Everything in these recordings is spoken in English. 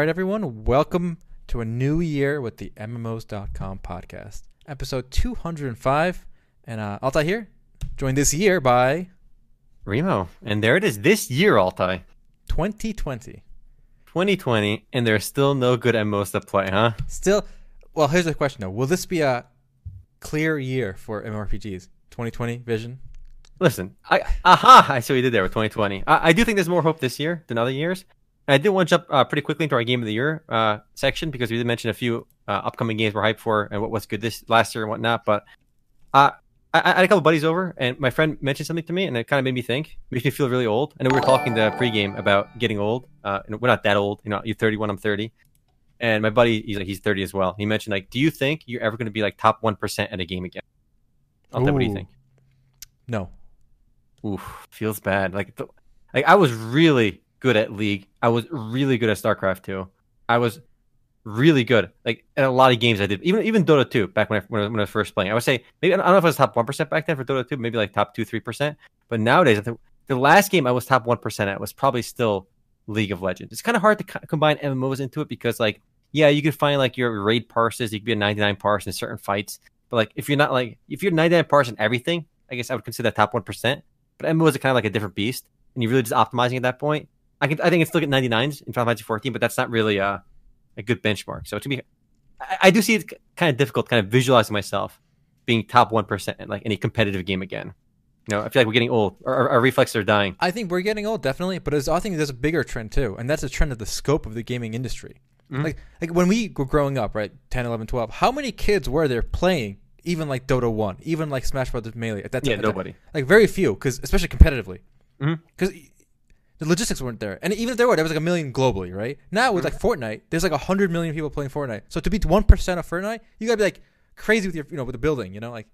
right, everyone. Welcome to a new year with the MMOs.com podcast, episode 205. And uh, Altai here, joined this year by Remo. And there it is this year, Altai. 2020. 2020, and there's still no good MMOs to play, huh? Still, well, here's the question though. Will this be a clear year for MMORPGs? 2020 vision? Listen, I aha, I see what you did there with 2020. I, I do think there's more hope this year than other years. And I did want to jump uh, pretty quickly into our game of the year uh, section because we did mention a few uh, upcoming games we're hyped for and what was good this last year and whatnot. But uh, I, I had a couple buddies over, and my friend mentioned something to me, and it kind of made me think. Makes me feel really old. I know we were talking the pregame about getting old. Uh, and we're not that old, you know. You're 31, I'm 30. And my buddy, he's like, he's 30 as well. He mentioned like, do you think you're ever going to be like top one percent at a game again? I'll what do you think? No. Oof, feels bad. Like, the, like I was really good at League. I was really good at StarCraft 2. I was really good. Like in a lot of games I did. Even even Dota 2 back when I when I, when I was first playing. I would say maybe I don't know if I was top one percent back then for Dota 2. Maybe like top two three percent. But nowadays, I think the last game I was top one percent at was probably still League of Legends. It's kind of hard to co- combine MMOs into it because like yeah, you could find like your raid parses. You could be a 99 parse in certain fights. But like if you're not like if you're 99 parse in everything, I guess I would consider that top one percent. But MMOs are kind of like a different beast, and you're really just optimizing at that point. I can I think it's still get 99s in Final Fantasy 14, but that's not really a a good benchmark. So to me, I, I do see it kind of difficult, kind of visualizing myself being top one percent in like any competitive game again. You know, I feel like we're getting old. Our, our, reflexes are dying. I think we're getting old, definitely. But I think there's a bigger trend too, and that's a trend of the scope of the gaming industry. Mhm. Like, like when we were growing up, right, 10, 11, 12, how many kids were there playing even like Dota 1, even like Smash Brothers Melee at that time? Yeah, at nobody. Like very few, because especially competitively, because the logistics weren't there, and even if there were, there was like a million globally, right? Now with like mm-hmm. Fortnite, there's like a hundred million people playing Fortnite. So to be one percent of Fortnite, you gotta be like crazy with your, you know, with the building, you know, like.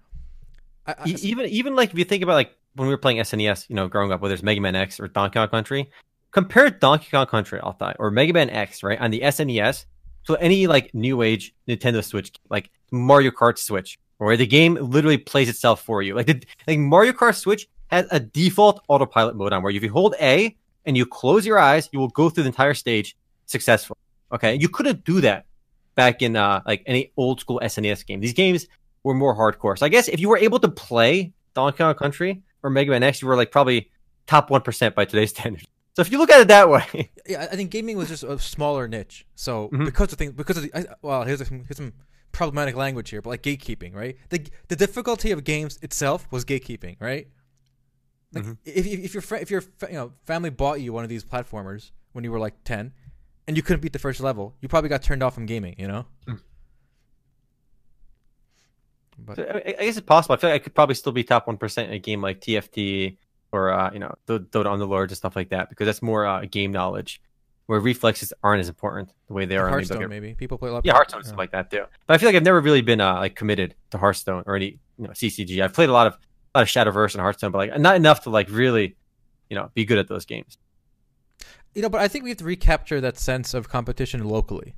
I, I, even even like if you think about like when we were playing SNES, you know, growing up, whether it's Mega Man X or Donkey Kong Country, compare Donkey Kong Country, I'll thought, or Mega Man X, right, on the SNES to any like new age Nintendo Switch, like Mario Kart Switch, where the game literally plays itself for you. Like the like Mario Kart Switch has a default autopilot mode on where if you hold A and you close your eyes, you will go through the entire stage successful. Okay, you couldn't do that back in uh like any old school SNES game. These games were more hardcore. So I guess if you were able to play Donkey Kong Country or Mega Man X, you were like probably top one percent by today's standards. So if you look at it that way, yeah, I think gaming was just a smaller niche. So Mhm. because of things, because of the, I, well, here's some, here's some problematic language here, but like gatekeeping, right? The the difficulty of games itself was gatekeeping, right? Like Mhm. if if if your fr- if your fa- you know family bought you one of these platformers when you were like ten, and you couldn't beat the first level, you probably got turned off from gaming, you know. Mm. But So, I, I guess it's possible. I feel like I could probably still be top one percent in a game like TFT or uh, you know Do- Dota Underlords and stuff like that because that's more uh, game knowledge, where reflexes aren't as important the way they are. in the Hearthstone bigger- maybe people play a lot. Yeah, Hearthstone and yeah. stuff like that too. But I feel like I've never really been uh, like committed to Hearthstone or any you know CCG. I've played a lot of a lot of Shadowverse and Hearthstone, but like not enough to like really you know be good at those games. You know, but I think we have to recapture that sense of competition locally.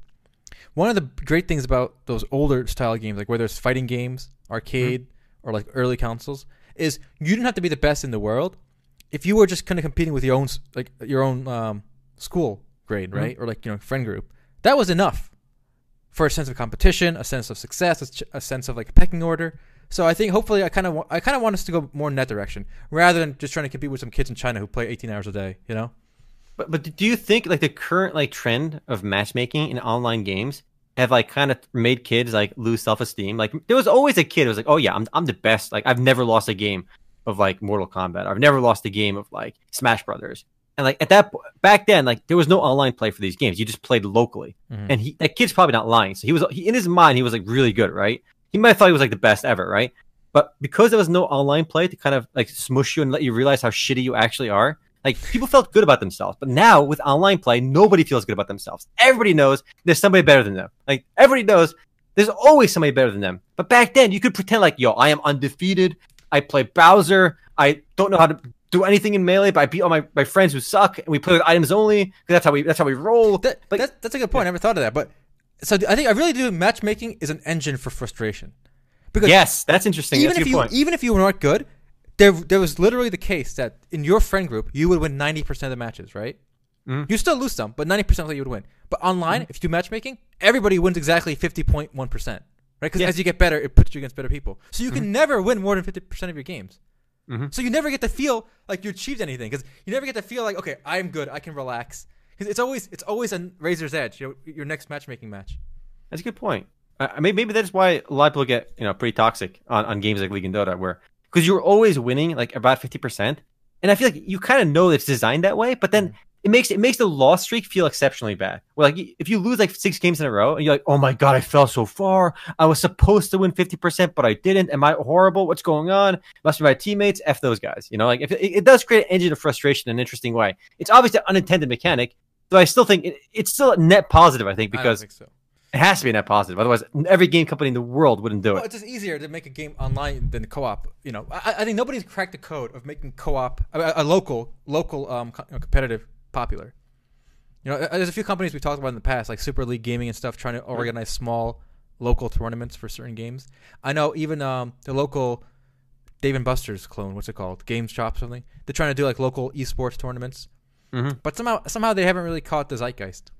One of the great things about those older style games, like whether it's fighting games, arcade, or like early consoles, is you didn't have to be the best in the world. If you were just kind of competing with your own, like your own um, school grade, right, or like you know friend group, that was enough for a sense of competition, a sense of success, a, ch- a sense of like pecking order. So I think hopefully I kind of I kind of want us to go more in that direction rather than just trying to compete with some kids in China who play 18 hours a day. You know. But but do you think like the current like trend of matchmaking in online games have like kind of made kids like lose self esteem? Like there was always a kid who was like, oh yeah, I'm I'm the best. Like I've never lost a game of like Mortal Kombat. I've never lost a game of like Smash Brothers. And like at that back then, like there was no online play for these games. You just played locally. Mhm. And he that kid's probably not lying. So he was he, in his mind he was like really good, right? He might have thought he was like the best ever, right? But because there was no online play to kind of like smush you and let you realize how shitty you actually are, like people felt good about themselves. But now with online play, nobody feels good about themselves. Everybody knows there's somebody better than them. Like everybody knows there's always somebody better than them. But back then you could pretend like, yo, I am undefeated. I play Bowser. I don't know how to do anything in melee, but I beat all my, my friends who suck, and we play with items only because that's how we that's how we roll. That, Like- that, that's a good point. I never thought of that. But so I think I really do. Matchmaking is an engine for frustration. Because Yes, that's interesting. even That's a if good you point. even if you were not good, there there was literally the case that in your friend group you would win ninety percent of the matches, right? Mhm. You still lose some, but ninety percent of you would win. But online, Mm-hmm. if you do matchmaking, everybody wins exactly fifty point one percent, right? Because Yeah. as you get better, it puts you against better people. So you can never win more than fifty percent of your games. Mhm. So you never get to feel like you achieved anything because you never get to feel like okay, I'm good, I can relax. Because it's always it's always a razor's edge. You know, your next matchmaking match. That's a good point. Uh, I mean, maybe that's why a lot of people get you know pretty toxic on, on games like League and Dota, where because you're always winning like about fifty percent, and I feel like you kind of know it's designed that way, but then mm-hmm. it makes it makes the loss streak feel exceptionally bad. Where like if you lose like six games in a row, and you're like, oh my god, I fell so far. I was supposed to win fifty percent, but I didn't. Am I horrible? What's going on? Must be my teammates. F those guys. You know, like if it, it does create an engine of frustration in an interesting way. It's obviously an unintended mechanic. But I still think it, it's still a net positive. I think I because think so. it has to be net positive. Otherwise, every game company in the world wouldn't do Well, it. it's just easier to make a game online than co-op. You know, I, I think nobody's cracked the code of making co-op a, a local, local, um, co- you know, competitive popular. You know, there's a few companies we talked about in the past, like Super League Gaming and stuff, trying to organize small local tournaments for certain games. I know even um, the local Dave and Buster's clone, what's it called, Games Shop something. They're trying to do like local esports tournaments, Mhm. but somehow somehow they haven't really caught the zeitgeist.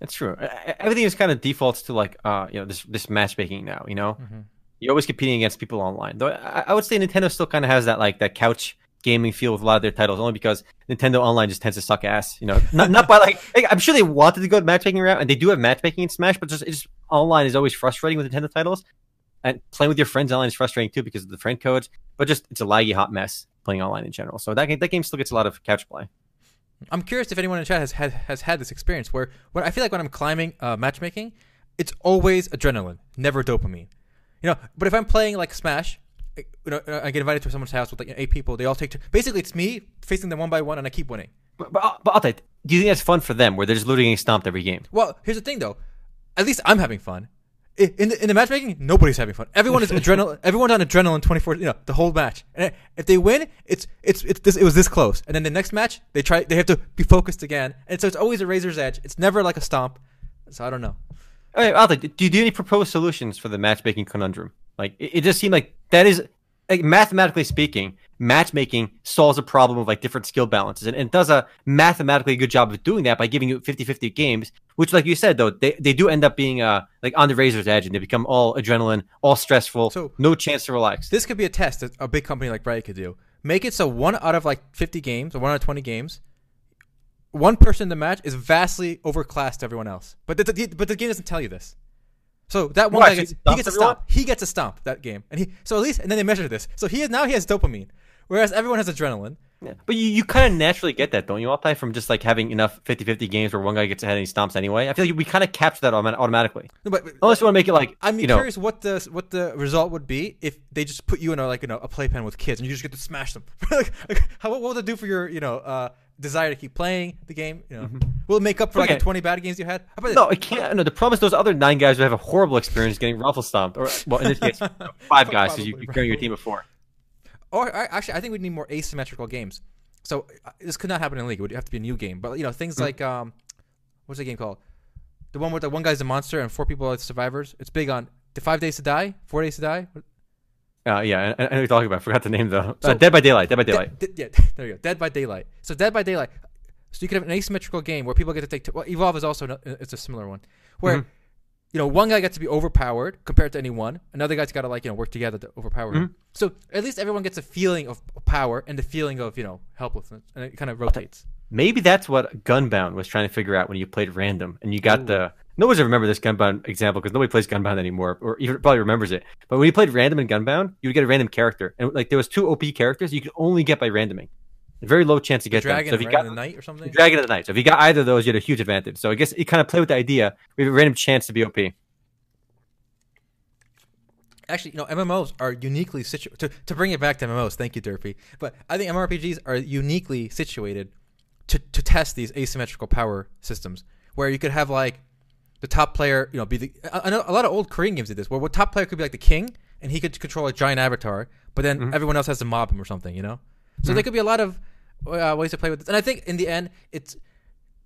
That's true. Everything is kind of defaults to like, uh, you know, this this matchmaking now. You know, Mhm. you're always competing against people online. Though I, I would say Nintendo still kind of has that like that couch gaming feel with a lot of their titles, only because Nintendo Online just tends to suck ass. You know, not not by like, I'm sure they wanted to go the matchmaking route, and they do have matchmaking in Smash, but just it's just online is always frustrating with Nintendo titles. And playing with your friends online is frustrating too because of the friend codes. But just it's a laggy hot mess playing online in general. So that game, that game still gets a lot of couch play. I'm curious if anyone in chat has had has had this experience where when I feel like when I'm climbing uh, matchmaking, it's always adrenaline, never dopamine. You know, but if I'm playing like Smash, you know, I get invited to someone's house with like eight people. They all take tur- basically it's me facing them one by one, and I keep winning. But, but, but I'll tell you, do you think that's fun for them where they're just literally getting stomped every game? Well, here's the thing though, at least I'm having fun. In the, in the matchmaking, nobody's having fun. Everyone is adrenaline. Everyone's on adrenaline 24. You know, the whole match. And if they win, it's it's it's this. It was this close. And then the next match, they try. They have to be focused again. And so it's always a razor's edge. It's never like a stomp. So I don't know. Okay, Alta, do you do any proposed solutions for the matchmaking conundrum? Like, it, it just seemed like that is, like, mathematically speaking, matchmaking solves a problem of like different skill balances, and, and does a mathematically good job of doing that by giving you 50-50 games. Which, like you said, though, they, they do end up being uh like on the razor's edge, and they become all adrenaline, all stressful, So- no chance to relax. This could be a test that a big company like Riot could do. Make it so one out of like 50 games or one out of 20 games, one person in the match is vastly overclassed to everyone else. But the, the, but the game doesn't tell you this. So that one Why, guy gets, he he gets a everyone? stomp. He gets a stomp that game, and he so at least and then they measure this. So he now he has dopamine, whereas everyone has adrenaline. Yeah. But you, you kind of naturally get that, don't you, all Altai, from just like having enough 50-50 games where one guy gets ahead and he stomps anyway? I feel like we kind of capture that automa- automatically. No, but, but Unless you want to make it like, I'm you know, curious what the what the result would be if they just put you in a like you know a playpen with kids and you just get to smash them. like, like, how what would it do for your you know uh, desire to keep playing the game? You know, will it make up for like Mm-hmm. The 20 bad games you had? No, it can't. No, the problem is those other nine guys would have a horrible experience getting ruffle stomped, or well, in this case, five guys because you, you're carrying your team of four. Or I, actually, I think we need more asymmetrical games. So uh, this could not happen in league. It would have to be a new game. But you know, things like um, what's the game called? The one where the one guy's a monster and four people are survivors. It's big on the five days to die, four days to die. Uh, yeah, I, I know you're talking about. I forgot the name though. So- uh, Dead by Daylight. Dead by Daylight. De- de- yeah, there you go. Dead by Daylight. So Dead by Daylight. So you could have an asymmetrical game where people get to take. T- well, Evolve is also no- it's a similar one where Mhm. you know one guy gets to be overpowered compared to anyone. Another guy's got to like you know work together to overpower. Mm-hmm. So at least everyone gets a feeling of power and the feeling of you know helplessness, and it kind of rotates. Maybe that's what Gunbound was trying to figure out when you played random and you got Ooh. the. Nobody's ever remember this Gunbound example because nobody plays Gunbound anymore, or even probably remembers it. But when you played random in Gunbound, you would get a random character, and like there was two OP characters you could only get by randoming. A very low chance to get them. Dragon So if you got the Knight or something. Dragon of the Night. So if you got either of those, you had a huge advantage. So I guess you kind of play with the idea. We have a random chance to be OP. Actually, you know, MMOs are uniquely situated. To, to bring it back to MMOs, thank you, Derpy. But I think MMORPGs are uniquely situated to, to test these asymmetrical power systems, where you could have like the top player, you know, be the. I know a lot of old Korean games did this, where what top player could be like the king, and he could control a giant avatar, but then everyone else has to mob him or something, you know. So there could be a lot of uh, ways to play with this, and I think in the end, it's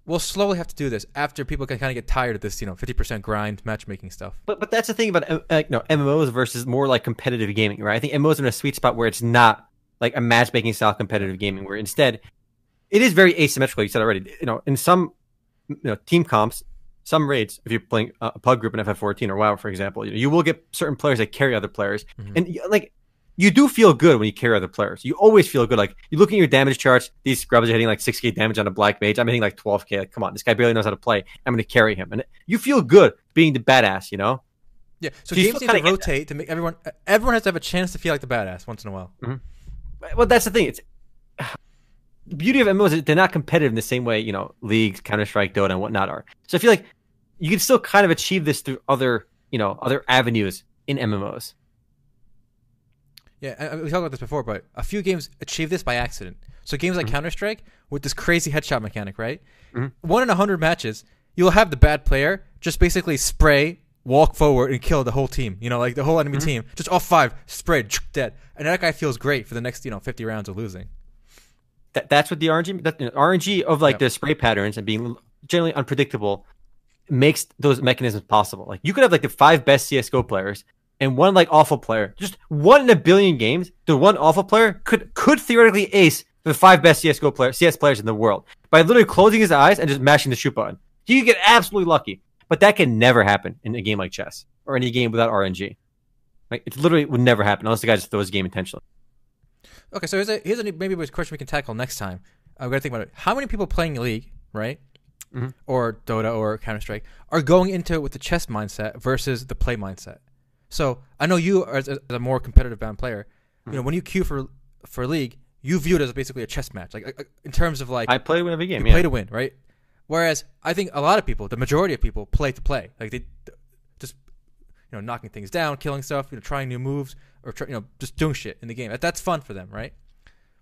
we'll slowly have to do this after people can kind of get tired of this, you know, fifty percent grind matchmaking stuff. But but that's the thing about uh, like no MMOs versus more like competitive gaming, right? I think MMOs are in a sweet spot where it's not like a matchmaking style competitive gaming, where instead it is very asymmetrical. You said already. You know, in some you know team comps, some raids, if you're playing a pug group in FF14 or WoW, for example, you, know, you will get certain players that carry other players, Mhm. and like you do feel good when you carry other players. You always feel good. Like you look at your damage charts, these scrubs are hitting like 6k damage on a black mage. I'm hitting like 12k. Like, come on, this guy barely knows how to play. I'm going to carry him, and you feel good being the badass. You know. Yeah. So So games need to rotate to make everyone everyone has to have a chance to feel like the badass once in a while. Well, that's the thing. It's the beauty of MMOs is they're not competitive in the same way, you know, leagues, Counter Strike, Dota, and whatnot are. So I feel like you can still kind of achieve this through other, you know, other avenues in MMOs. Yeah, I- uh, we talked about this before, but a few games achieve this by accident. So games like mm-hmm. Counter Strike with this crazy headshot mechanic, right? Mhm. One in a hundred matches, you'll have the bad player just basically spray, walk forward, and kill the whole team. You know, like the whole enemy mm-hmm. team, just all five sprayed, dead, and that guy feels great for the next, you know, fifty rounds of losing. That, that's what the RNG, that, you know, RNG of like Yep. the spray patterns and being generally unpredictable makes those mechanisms possible. Like you could have like the five best CS:GO players and one like awful player. Just one in a billion games, the one awful player could could theoretically ace the five best CS:GO player CS players in the world by literally closing his eyes and just mashing the shoot button. You could get absolutely lucky, but that can never happen in a game like chess or any game without RNG. Like it literally would never happen unless the guy just throws the game intentionally. Okay, so here's a here's a maybe a question we can tackle next time. I'm gonna think about it. How many people playing League, right, Mhm. or Dota or Counter Strike, are going into it with the chess mindset versus the play mindset? So I know you as, as a more competitive bound player. You know, when you queue for for League, you view it as basically a chess match, like uh, in terms of like I play to win every game. you Yeah. play to win, right? Whereas I think a lot of people, the majority of people, play to play. Like they know knocking things down, killing stuff, you know, trying new moves, or try, you know just doing shit in the game. That's fun for them, right?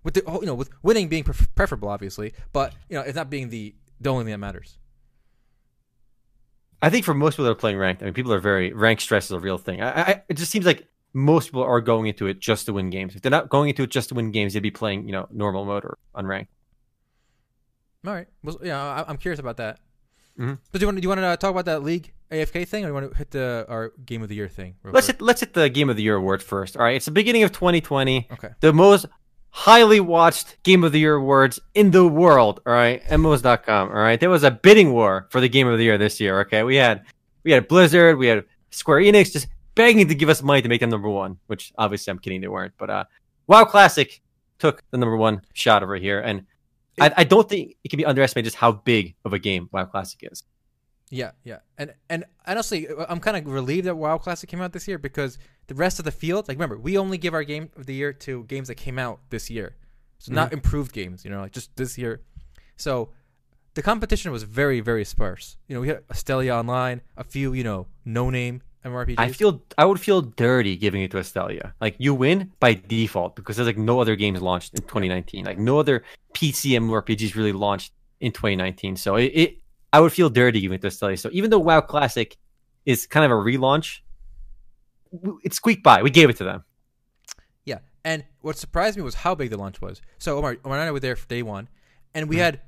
With the you know with winning being pref- preferable, obviously, but you know it's not being the the only thing that matters. I think for most people that are playing ranked, I mean, people are very rank stress is a real thing. I, I, it just seems like most people are going into it just to win games. If they're not going into it just to win games, they'd be playing, you know, normal mode or unranked. All right, well, yeah, I, I'm curious about that. Mhm. But do you want to, do you want to uh, talk about that league AFK thing, or do you want to hit the our game of the year thing? Let's quick? hit, let's hit the game of the year award first. All right, it's the beginning of 2020. Okay. The most highly watched game of the year awards in the world. All right, MMOs.com. All right, there was a bidding war for the game of the year this year. Okay, we had we had Blizzard, we had Square Enix just begging to give us money to make them number one. Which obviously I'm kidding, they weren't. But uh, WoW Classic took the number one shot over here, and I, I don't think it can be underestimated just how big of a game WoW Classic is. Yeah, yeah, and and honestly, I'm kind of relieved that WoW Classic came out this year because the rest of the field, like remember, we only give our game of the year to games that came out this year, so not mm-hmm. improved games, you know, like just this year. So the competition was very, very sparse. You know, we had Astellia Online, a few, you know, no-name MMORPGs. I feel I would feel dirty giving it to Astellia. Like you win by default because there's like no other games launched in 2019. Like no other PC MMORPGs really launched in 2019. So it, it I would feel dirty giving it to Astellia. So even though WoW Classic is kind of a relaunch, it squeaked by. We gave it to them. Yeah, and what surprised me was how big the launch was. So Omar, Omar and I were there for day one, and Mm-hmm. we had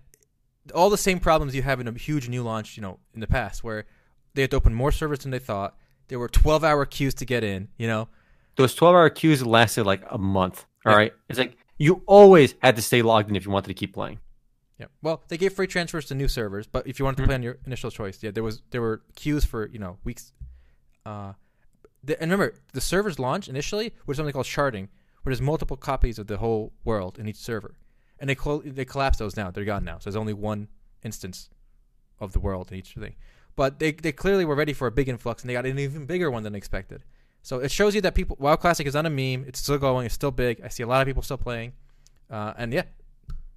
all the same problems you have in a huge new launch, you know, in the past, where they had to open more servers than they thought. There were twelve-hour queues to get in. You know, Those 12 hour queues lasted like a month. All Yeah. right, It's like you always had to stay logged in if you wanted to keep playing. Yeah. Well, they gave free transfers to new servers, but if you wanted to Mhm. play on your initial choice, yeah, there was there were queues for you know weeks. Uh, the, and remember, the servers launch initially with something called sharding, where there's multiple copies of the whole world in each server, and they clo- they collapsed those now. They're gone now, so there's only one instance of the world in each thing. But they they clearly were ready for a big influx, and they got an even bigger one than expected. So it shows you that people WoW Classic is not a meme. It's still going. It's still big. I see a lot of people still playing, uh, and yeah,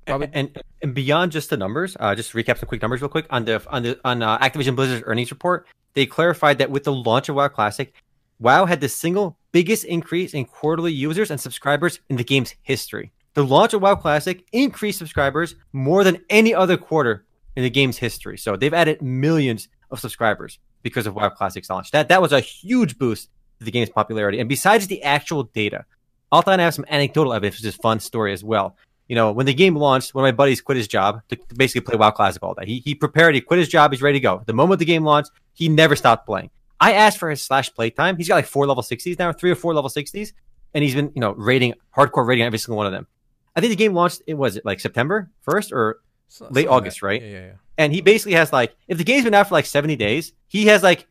and and beyond just the numbers, uh, just recap some quick numbers real quick on the on the on uh, Activision Blizzard's earnings report. They clarified that with the launch of WoW Classic, WoW had the single biggest increase in quarterly users and subscribers in the game's history. The launch of WoW Classic increased subscribers more than any other quarter in the game's history. So they've added millions of subscribers because of WoW Classic's launch. That that was a huge boost to the game's popularity. And besides the actual data, I'll try and have some anecdotal evidence, which is fun story as well you know, when the game launched, one of my buddies quit his job to, basically play WoW Classic all day. He, he prepared, he quit his job, he's ready to go. The moment the game launched, he never stopped playing. I asked for his slash play time. He's got like four level 60s now, three or four level 60s, and he's been, you know, raiding, hardcore raiding every single one of them. I think the game launched. It was it like September first or So- late August, that. right? Yeah, yeah, yeah. and he basically has like if the game's been out for like 70 days he has like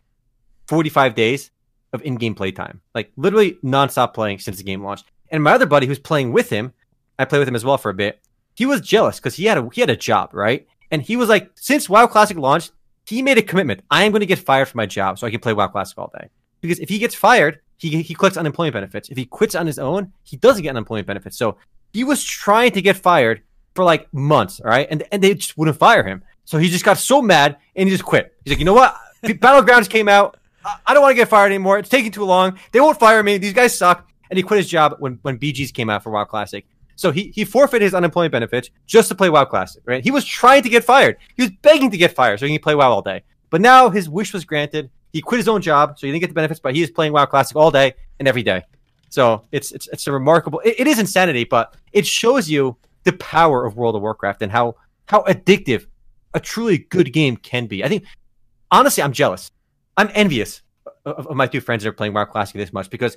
45 days of in-game playtime like literally nonstop playing since the game launched and my other buddy who's playing with him i played with him as well for a bit he was jealous because he had a he had a job right and he was like since wow classic launched he made a commitment i am going to get fired from my job so i can play wow classic all day because if he gets fired he, he collects unemployment benefits if he quits on his own he doesn't get unemployment benefits so he was trying to get fired for like months all right and, and they just wouldn't fire him so he just got so mad and he just quit. He's like, you know what? Battlegrounds came out. I, don't want to get fired anymore. It's taking too long. They won't fire me. These guys suck. And he quit his job when, when BGs came out for WoW Classic. So he, he forfeited his unemployment benefits just to play WoW Classic, right? He was trying to get fired. He was begging to get fired so he can play WoW all day. But now his wish was granted. He quit his own job, so he didn't get the benefits, but he is playing WoW Classic all day and every day. So it's it's, it's a remarkable. It, it is insanity, but it shows you the power of World of Warcraft and how how addictive a truly good game can be. I think, honestly, I'm jealous. I'm envious of, of my two friends that are playing WoW Classic this much because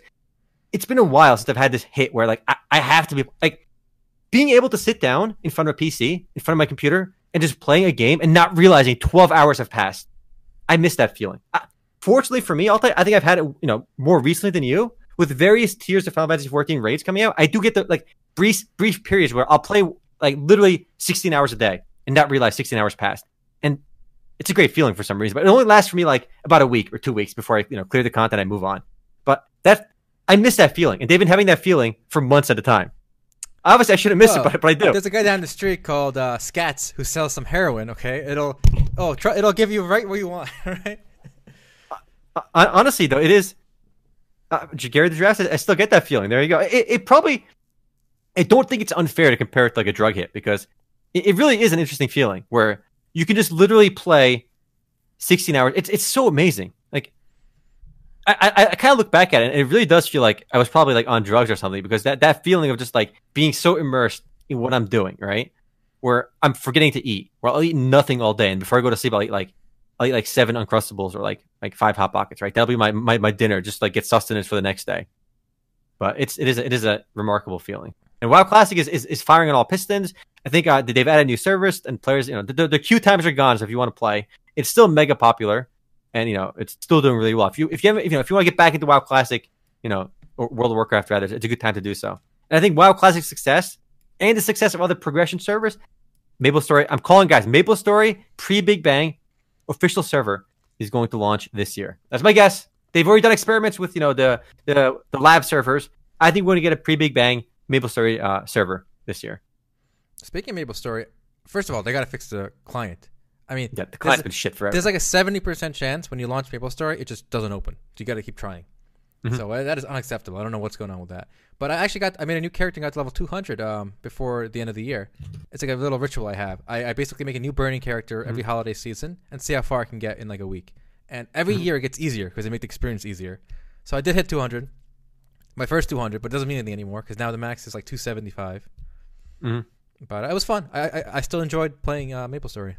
it's been a while since I've had this hit where like I, I have to be like being able to sit down in front of a PC, in front of my computer, and just playing a game and not realizing 12 hours have passed. I miss that feeling. I, fortunately for me, I'll tell you, I think I've had it, you know, more recently than you with various tiers of Final Fantasy 14 raids coming out. I do get the like brief brief periods where I'll play like literally 16 hours a day and not realize 16 hours passed. And it's a great feeling for some reason, but it only lasts for me like about a week or two weeks before I, you know, clear the content, I move on. But that I miss that feeling, and they've been having that feeling for months at a time. Obviously, I shouldn't miss Well, it, but, but I do. There's a guy down the street called uh, Scats who sells some heroin. Okay, it'll oh try, it'll give you right where you want. Right? Hon- honestly, though, it is. Uh, Gary the Draft, I still get that feeling. There you go. It, it probably. I don't think it's unfair to compare it to like a drug hit because it, it really is an interesting feeling where you can just literally play 16 hours. It's it's so amazing. I I, I kind of look back at it, and it really does feel like I was probably like on drugs or something because that that feeling of just like being so immersed in what I'm doing, right? Where I'm forgetting to eat, where I'll eat nothing all day, and before I go to sleep, I'll eat like I'll eat like seven uncrustables or like like five hot pockets, right? That'll be my, my my dinner, just like get sustenance for the next day. But it's it is it is a remarkable feeling. And WoW Classic is, is, is firing on all pistons. I think uh, they've added new servers and players. You know, the, the, the queue times are gone. So if you want to play, it's still mega popular, and you know it's still doing really well. If you if you, have, you know if you want to get back into WoW Classic, you know or World of Warcraft rather, it's a good time to do so. And I think WoW Classic success and the success of other progression servers, Maple Story. I'm calling guys Maple Story pre Big Bang official server is going to launch this year. That's my guess. They've already done experiments with you know the the, the lab servers. I think we're going to get a pre Big Bang Maple Story uh, server this year. Speaking of Maple Story, first of all, they got to fix the client. I mean, Yeah, the there's, client's been shit forever. there's like a seventy percent chance when you launch Maple Story, it just doesn't open. So you got to keep trying. Mhm. So uh, that is unacceptable. I don't know what's going on with that. But I actually got I made a new character and got to level 200 um, before the end of the year. It's like a little ritual I have. I, I basically make a new burning character every holiday season and see how far I can get in like a week. And every year it gets easier because they make the experience easier. So I did hit 200, my first 200, but it doesn't mean anything anymore because now the max is like 275. Mhm. But it was fun. I I, I still enjoyed playing uh, Maple Story.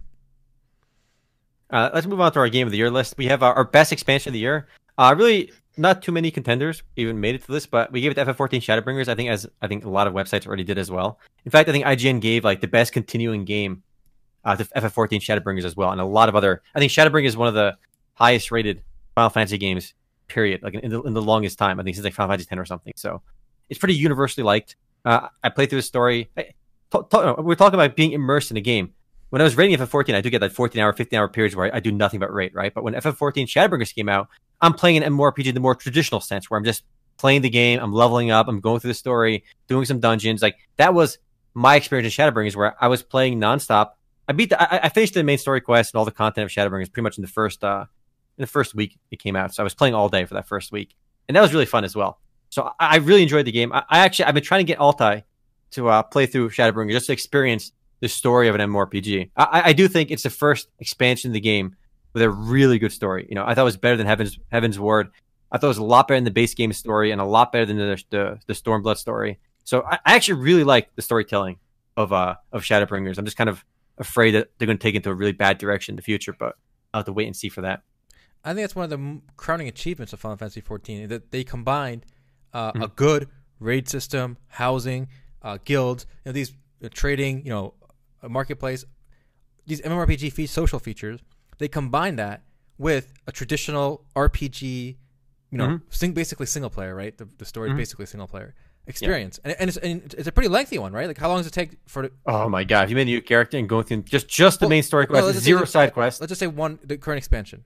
Uh, let's move on to our game of the year list. We have our, our best expansion of the year. Uh, really, not too many contenders even made it to this, but we gave it to FF14 Shadowbringers. I think as I think a lot of websites already did as well. In fact, I think IGN gave like the best continuing game uh, to FF14 Shadowbringers as well, and a lot of other. I think Shadowbringers is one of the highest rated Final Fantasy games. Period. Like in the, in the longest time, I think since like Final Fantasy 10 or something. So it's pretty universally liked. Uh, I played through the story. I, t- t- we're talking about being immersed in a game when I was raiding FF14, I do get that 14 hour, 15 hour periods where I, I do nothing but rate, right? But when FF14 Shadowbringers came out, I'm playing an MMORPG in the more traditional sense where I'm just playing the game, I'm leveling up, I'm going through the story, doing some dungeons. Like that was my experience in Shadowbringers where I was playing nonstop. I beat the, I, I finished the main story quest and all the content of Shadowbringers pretty much in the first, uh, in the first week it came out. So I was playing all day for that first week. And that was really fun as well. So I, I really enjoyed the game. I, I actually, I've been trying to get Altai to uh, play through Shadowbringers just to experience the story of an MMORPG. I, I do think it's the first expansion of the game with a really good story. You know, I thought it was better than Heaven's Heavensward. I thought it was a lot better than the base game story and a lot better than the the, the Stormblood story. So I, I actually really like the storytelling of uh of Shadowbringers. I'm just kind of afraid that they're going to take it into a really bad direction in the future, but I'll have to wait and see for that. I think that's one of the crowning achievements of Final Fantasy 14 that they combined uh, Mm-hmm. a good raid system, housing, uh, guilds, you know, these trading, you know, marketplace, these MMORPG fee- social features. They combine that with a traditional RPG, you know, Mhm. sing, basically single player, right? The, the story Mhm. is basically single player experience, and, and, it's, and it's a pretty lengthy one, right? Like how long does it take for Oh my god! If you made a new character and going through just just the Well, main story quest, let's zero say- side quest. let's just say one the current expansion?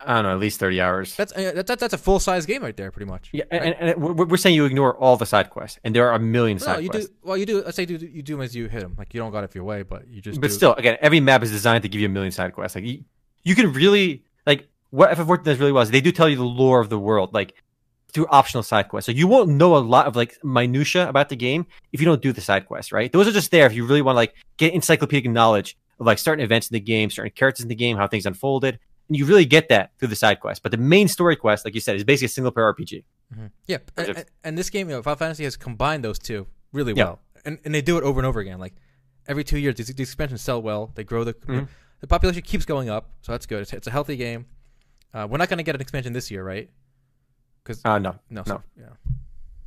I don't know, at least thirty hours. That's uh, that, that, that's a full size game right there, pretty much. Yeah, Right? and, and we're, we're saying you ignore all the side quests, and there are a million No, side you quests. do. Well, you do. Let's say you do, you do them as you hit them. Like you don't got it your way, but you just. But do. still, again, every map is designed to give you a million side quests. Like you, you can really like what FF14 does really well is they do tell you the lore of the world, like through optional side quests. So you won't know a lot of like minutia about the game if you don't do the side quests, right? Those are just there if you really want to like get encyclopedic knowledge of like certain events in the game, certain characters in the game, how things unfolded. And you really get that through the side quest. But the main story quest, like you said, is basically a single player RPG. Mhm. Yeah, and, and, and this game, you know, Final Fantasy has combined those two really Yeah. well, and and they do it over and over again. Like every two years, these, these expansions sell well. They grow the Mhm. the population keeps going up, so that's good. It's, it's a healthy game. Uh, we're not going to get an expansion this year, right? Because Uh, no, no, no. so- yeah,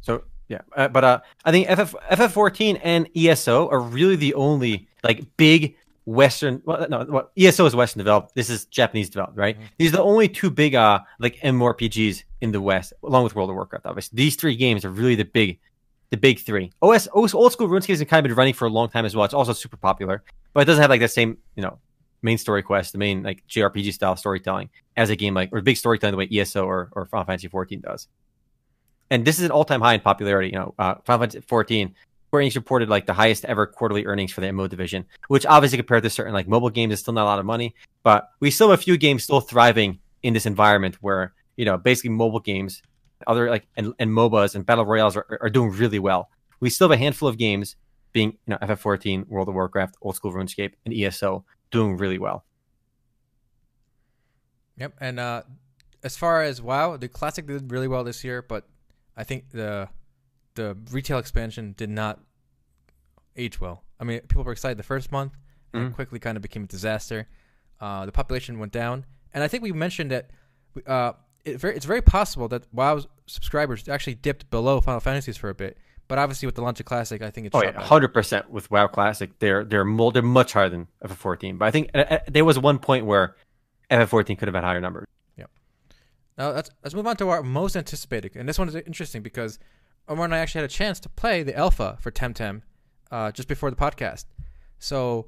So yeah, uh, but uh, I think FF FF14 and ESO are really the only like big Western. Well, no, well, ESO is Western developed. This is Japanese developed, right? Mhm. These are the only two big uh like MMORPGs in the West, along with World of Warcraft. Obviously, these three games are really the big, the big three. OS, OS old school RuneScape has kind of been running for a long time as well. It's also super popular, but it doesn't have like that same you know main story quest, the main like JRPG style storytelling as a game like or big storytelling the way ESO or or Final Fantasy 14 does and this is an all-time high in popularity. You know, uh, Final Fantasy 14, Enix reported like the highest ever quarterly earnings for the MMO division, which obviously compared to certain like mobile games is still not a lot of money, but we still have a few games still thriving in this environment where you know basically mobile games, other like and, and MOBAs and battle royales are, are doing really well. We still have a handful of games being you know FF14, World of Warcraft, Old School RuneScape, and ESO doing really well. yep. And uh, as far as WoW, the classic did really well this year, but I think the the retail expansion did not age well. I mean, people were excited the first month, and it Mhm. quickly kind of became a disaster. Uh, the population went down, and I think we mentioned that uh, it very, it's very possible that WoW subscribers actually dipped below Final Fantasies for a bit. But obviously, with the launch of Classic, I think it's Oh yeah, hundred percent with WoW Classic. They're they're mo- they're much higher than FF14. But I think uh, uh, there was one point where FF14 could have had higher numbers. Yeah. Now let's let's move on to our most anticipated, and this one is interesting because Omar and I actually had a chance to play the alpha for Temtem uh, just before the podcast. So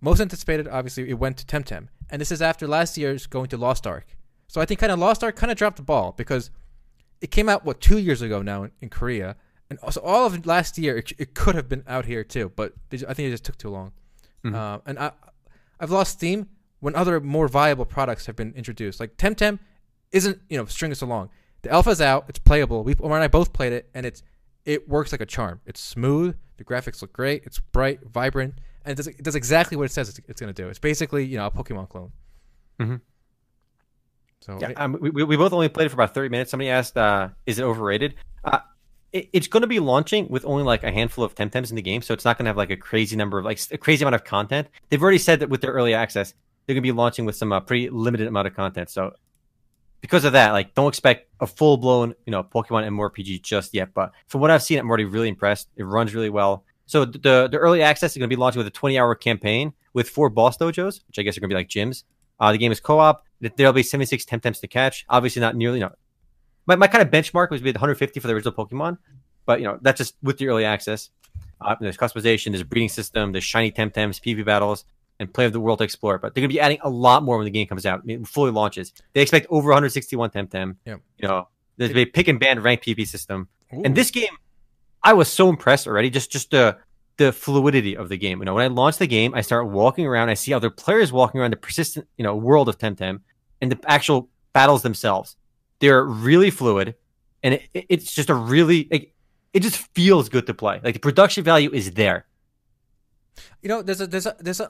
most anticipated, obviously, it went to Temtem, and this is after last year's going to Lost Ark. So I think kind of Lost Ark kind of dropped the ball because it came out what two years ago now in, in Korea, and also all of last year it, it could have been out here too, but they, I think it just took too long. Mhm. Uh, and I, I've lost steam when other more viable products have been introduced. Like Temtem isn't you know string us along. The alpha's out. It's playable. We Omar and I both played it, and it's it works like a charm. It's smooth. The graphics look great. It's bright, vibrant, and it does, it does exactly what it says it's, it's going to do. It's basically you know a Pokemon clone. Mhm. So Yeah, it- um, we, we we both only played it for about 30 minutes. Somebody asked, uh, "Is it overrated?" Uh, it, it's going to be launching with only like a handful of Temtems in the game, so it's not going to have like a crazy number of like a crazy amount of content. They've already said that with their early access, they're going to be launching with some uh, pretty limited amount of content. So because of that, like don't expect a full blown you know Pokemon MMORPG just yet. But from what I've seen, I'm already really impressed. It runs really well. So the the early access is going to be launching with a 20 hour campaign with four boss dojos, which I guess are going to be like gyms. Uh, the game is co-op. There'll be 76 Temtems to catch. Obviously, not nearly. You know, my, my kind of benchmark was be 150 for the original Pokemon, but you know that's just with the early access. Uh, there's customization, there's breeding system, there's shiny Temtems, PvP battles, and play of the world to explore. But they're going to be adding a lot more when the game comes out, I mean, fully launches. They expect over 161 Temtem. Yep. You know, there's a pick and ban ranked PvP system. And this game, I was so impressed already. Just just the the fluidity of the game. You know, when I launch the game, I start walking around. I see other players walking around the persistent, you know, world of Temtem, and the actual battles themselves. They're really fluid, and it- it's just a really like, it just feels good to play. Like the production value is there. You know, there's a there's a there's an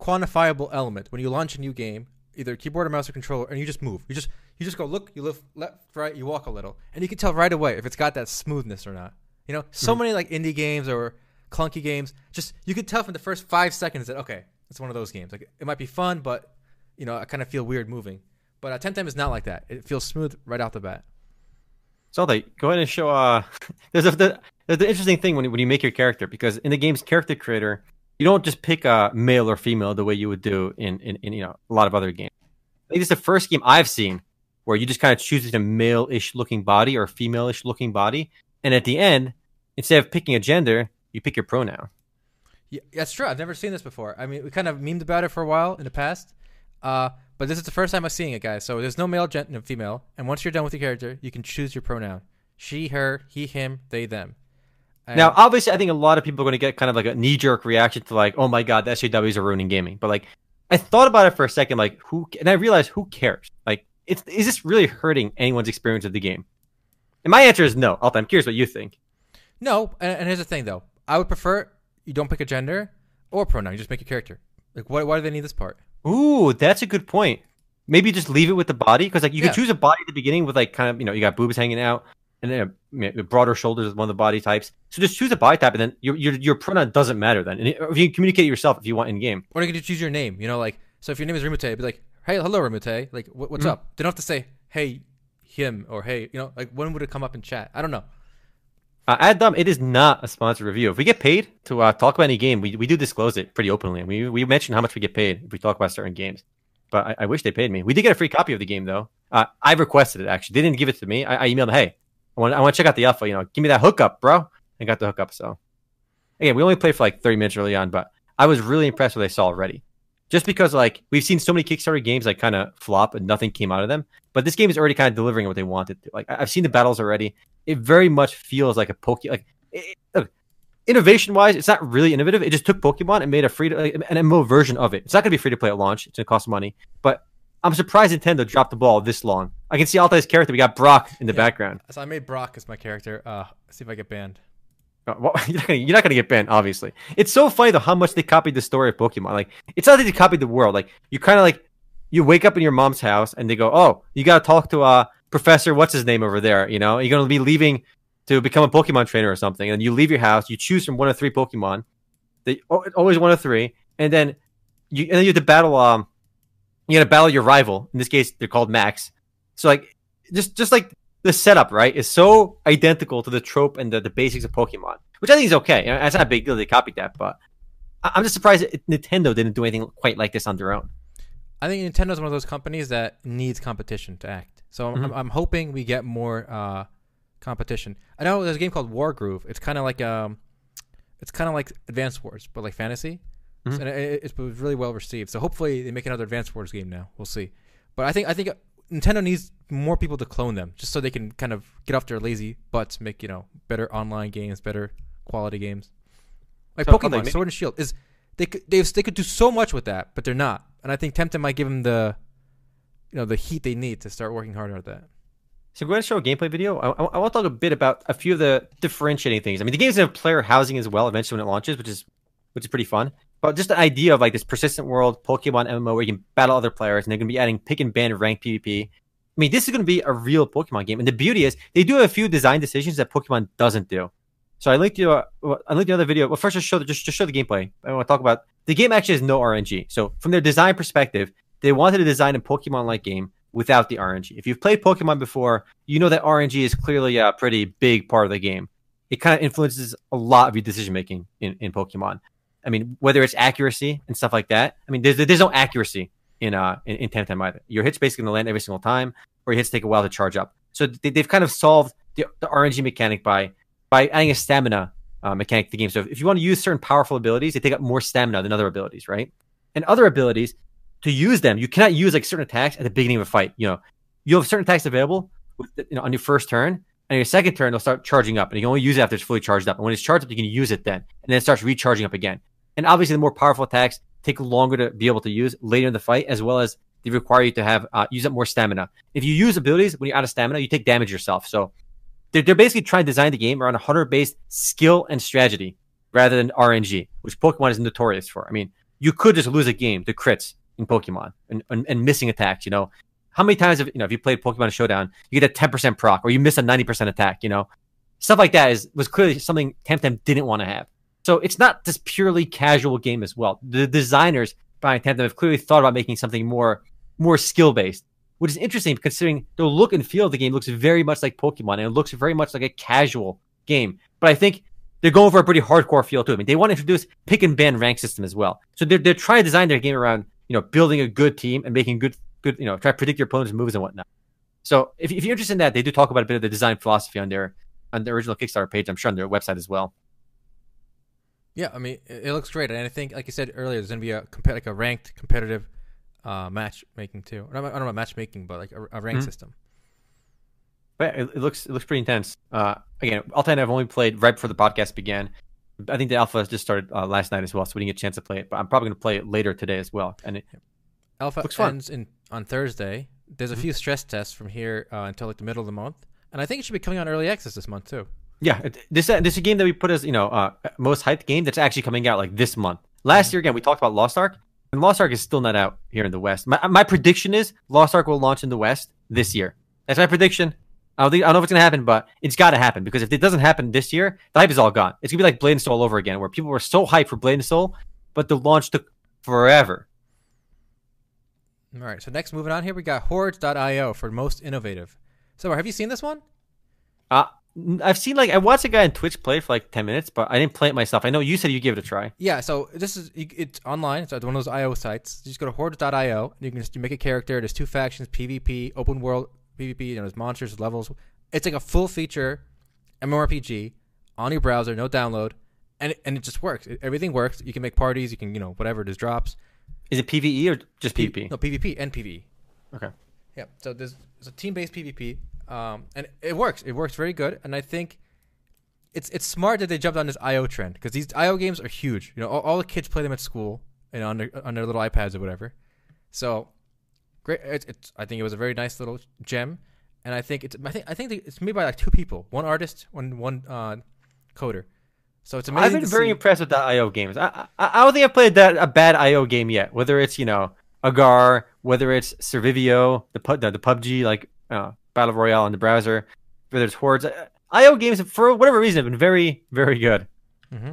unquantifiable element when you launch a new game, either keyboard or mouse or controller, and you just move. You just you just go look, you lift left, right, you walk a little, and you can tell right away if it's got that smoothness or not. You know, so many like indie games or clunky games, just you could tell from the first five seconds that okay, it's one of those games. Like it might be fun, but you know, I kind of feel weird moving. But uh, Temtem is not like that. It feels smooth right out the bat. So they go ahead and show. Uh, there's a the, interesting thing when when you make your character because in the game's character creator, you don't just pick a male or female the way you would do in in, in you know a lot of other games. I think this is the first game I've seen where you just kind of choose a male-ish looking body or female-ish looking body, and at the end, instead of picking a gender, you pick your pronoun. Yeah, that's true. I've never seen this before. I mean, we kind of memed about it for a while in the past, uh, but this is the first time I'm seeing it, guys. So there's no male, gen- no female, and once you're done with your character, you can choose your pronoun: she, her, he, him, they, them. And Now, obviously, I think a lot of people are going to get kind of like a knee jerk reaction to like, oh my god, the SJWs are ruining gaming. But like, I thought about it for a second, like who, and I realized who cares? Like, it's is this really hurting anyone's experience of the game? And my answer is no. Alta, I'm curious what you think. no, and, and here's the thing, though. I would prefer you don't pick a gender or pronoun. You just make a character. Like, why, why do they need this part? Ooh, that's a good point. Maybe just leave it with the body because like you Yeah. can choose a body at the beginning with like kind of you know you got boobs hanging out and then uh, broader shoulders is one of the body types. So just choose a body type and then your your, your pronoun doesn't matter then. And if you can communicate yourself if you want in game. Or you can just choose your name. You know, like so if your name is Rimute, be like, hey, hello Rimute. Like, what, what's Mhm. up? They don't have to say, hey, him or hey, you know, like when would it come up in chat? I don't know. Uh, Adam, it is not a sponsored review. If we get paid to uh, talk about any game, we, we do disclose it pretty openly. We we mention how much we get paid if we talk about certain games. But I, I wish they paid me. We did get a free copy of the game though. Uh, I requested it actually. They didn't give it to me. I, I emailed, hey, I want I want to check out the alpha. You know, give me that hookup, bro. I got the hookup. So again, we only played for like 30 minutes early on, but I was really impressed with what I saw already. Just because like we've seen so many Kickstarter games like kind of flop and nothing came out of them, but this game is already kind of delivering what they wanted to. Like I've seen the battles already. It very much feels like a poke like innovation wise, it's not really innovative. It just took Pokemon and made a free to, like, an MMO version of it. It's not going to be free to play at launch. It's going to cost money. But I'm surprised Nintendo dropped the ball this long. I can see Altai's character. We got Brock in the Yeah. background. So I made Brock as my character. Uh, see if I get banned. Uh, well, you're not, gonna, you're not gonna get banned, obviously. It's so funny though how much they copied the story of Pokemon. Like it's not that they copied the world. Like you kind of like you wake up in your mom's house and they go, "Oh, you gotta talk to uh Professor what's his name over there." You know, you're gonna be leaving to become a Pokemon trainer or something, and you leave your house. You choose from one of three Pokemon. They al- always one of three, and then you and then you have to battle. Um, you gotta battle your rival. In this case, they're called Max. So like just just like the setup, right, is so identical to the trope and the, the basics of Pokemon, which I think is okay. You know, It's not a big deal they copied that, but I'm just surprised that Nintendo didn't do anything quite like this on their own. I think Nintendo's one of those companies that needs competition to act. So I'm, Mhm. I'm, I'm hoping we get more uh, competition. I know there's a game called Wargroove. It's kind of like um, it's kind of like Advanced Wars, but like fantasy. Mhm. And it, it, was really well received. So hopefully they make another Advanced Wars game now. We'll see. But I think I think Nintendo needs more people to clone them, just so they can kind of get off their lazy butts, make you know better online games, better quality games. Like So, Pokemon Sword and Shield is they could they they could do so much with that, but they're not. And I think Temtem might give them the you know the heat they need to start working harder at that. So we're going to show a gameplay video. I, I, I want to talk a bit about a few of the differentiating things. I mean, the game's have player housing as well eventually when it launches, which is which is pretty fun. But just the idea of like this persistent world Pokemon MMO where you can battle other players, and they're gonna be adding pick and ban rank PvP. I mean, this is gonna be a real Pokemon game, and the beauty is they do have a few design decisions that Pokemon doesn't do. So I linked you. Uh, I linked another video. Well, first just show the, just just show the gameplay. I want to talk about the game. Actually has no RNG. So from their design perspective, they wanted to design a Pokemon-like game without the RNG. If you've played Pokemon before, you know that RNG is clearly a pretty big part of the game. It kind of influences a lot of your decision making in, in Pokemon. I mean, whether it's accuracy and stuff like that. I mean, there's there's no accuracy in uh in, in Temtem either. Your hits basically gonna land every single time, or your hits take a while to charge up. So they, they've kind of solved the, the RNG mechanic by by adding a stamina uh, mechanic to the game. So if you want to use certain powerful abilities, they take up more stamina than other abilities, right? And other abilities, to use them, you cannot use like certain attacks at the beginning of a fight. You know, you have certain attacks available, you know, on your first turn, and your second turn they'll start charging up, and you can only use it after it's fully charged up. And when it's charged up, you can use it then, and then it starts recharging up again. And obviously, the more powerful attacks take longer to be able to use later in the fight, as well as they require you to have uh, use up more stamina. If you use abilities when you're out of stamina, you take damage yourself. So they're, they're basically trying to design the game around a hunter based skill and strategy rather than RNG, which Pokemon is notorious for. I mean, you could just lose a game to crits in Pokemon and, and, and missing attacks. You know, how many times have you know if you played Pokemon Showdown, you get a ten percent proc or you miss a ninety percent attack. You know, stuff like that is was clearly something Temtem didn't want to have. So it's not this purely casual game as well. The designers behind Temtem have clearly thought about making something more more skill based, which is interesting considering the look and feel of the game looks very much like Pokemon and it looks very much like a casual game. But I think they're going for a pretty hardcore feel too. I mean, they want to introduce pick and ban rank system as well. So they're they're trying to design their game around you know building a good team and making good good you know try to predict your opponent's moves and whatnot. So if, if you're interested in that, they do talk about a bit of the design philosophy on their on the original Kickstarter page. I'm sure on their website as well. Yeah, I mean, it, it looks great, and I think, like you said earlier, there's going to be a like a ranked competitive uh, matchmaking too. I don't, know about matchmaking, but like a, a rank Mhm. system. But it, it looks it looks pretty intense. Uh, again, Alta and I've only played right before the podcast began. I think the alpha just started uh, last night as well, so we didn't get a chance to play it. But I'm probably going to play it later today as well. And it, Alpha Looks fun. ends in on Thursday. There's a Mhm. few stress tests from here uh, until like the middle of the month, and I think it should be coming on early access this month too. Yeah, this uh, this is a game that we put as you know uh, most hyped game that's actually coming out like this month. Last year again, we talked about Lost Ark, and Lost Ark is still not out here in the West. My my prediction is Lost Ark will launch in the West this year. That's my prediction. I don't, think, I don't know if it's gonna happen, but it's got to happen because if it doesn't happen this year, the hype is all gone. It's gonna be like Blade and Soul all over again, where people were so hyped for Blade and Soul, but the launch took forever. All right, so next moving on here, we got Hordes.io for most innovative. So, have you seen this one? Uh, I've seen like I watched a guy on Twitch play for like ten minutes, but I didn't play it myself. I know you said you gave it a try. Yeah, so this is it's online. It's uh, one of those IO sites. You just go to Hordes.io. And you can just you make a character. There's two factions: PvP, open world PvP. You know, there's monsters, there's levels. It's like a full feature MMORPG on your browser, no download, and it, and it just works. It- everything works. You can make parties. You can you know whatever it is drops. Is it PVE or just PvP? No PvP and PvE. Okay. Yeah. So there's, there's a team-based PvP, um, and it works. It works very good, and I think it's it's smart that they jumped on this IO trend because these IO games are huge. You know, all, all the kids play them at school and on their on their little iPads or whatever. So great. It's, it's I think it was a very nice little gem, and I think it's I think I think it's made by like two people, one artist, one one uh, coder. So it's amazing. I've been very see. impressed with the IO games. I, I I don't think I've played that a bad IO game yet. Whether it's you know Agar, whether it's Surviv.io, the the, the PUBG like uh, battle royale in the browser, whether it's Hordes. uh, IO games for whatever reason have been very very good. hmm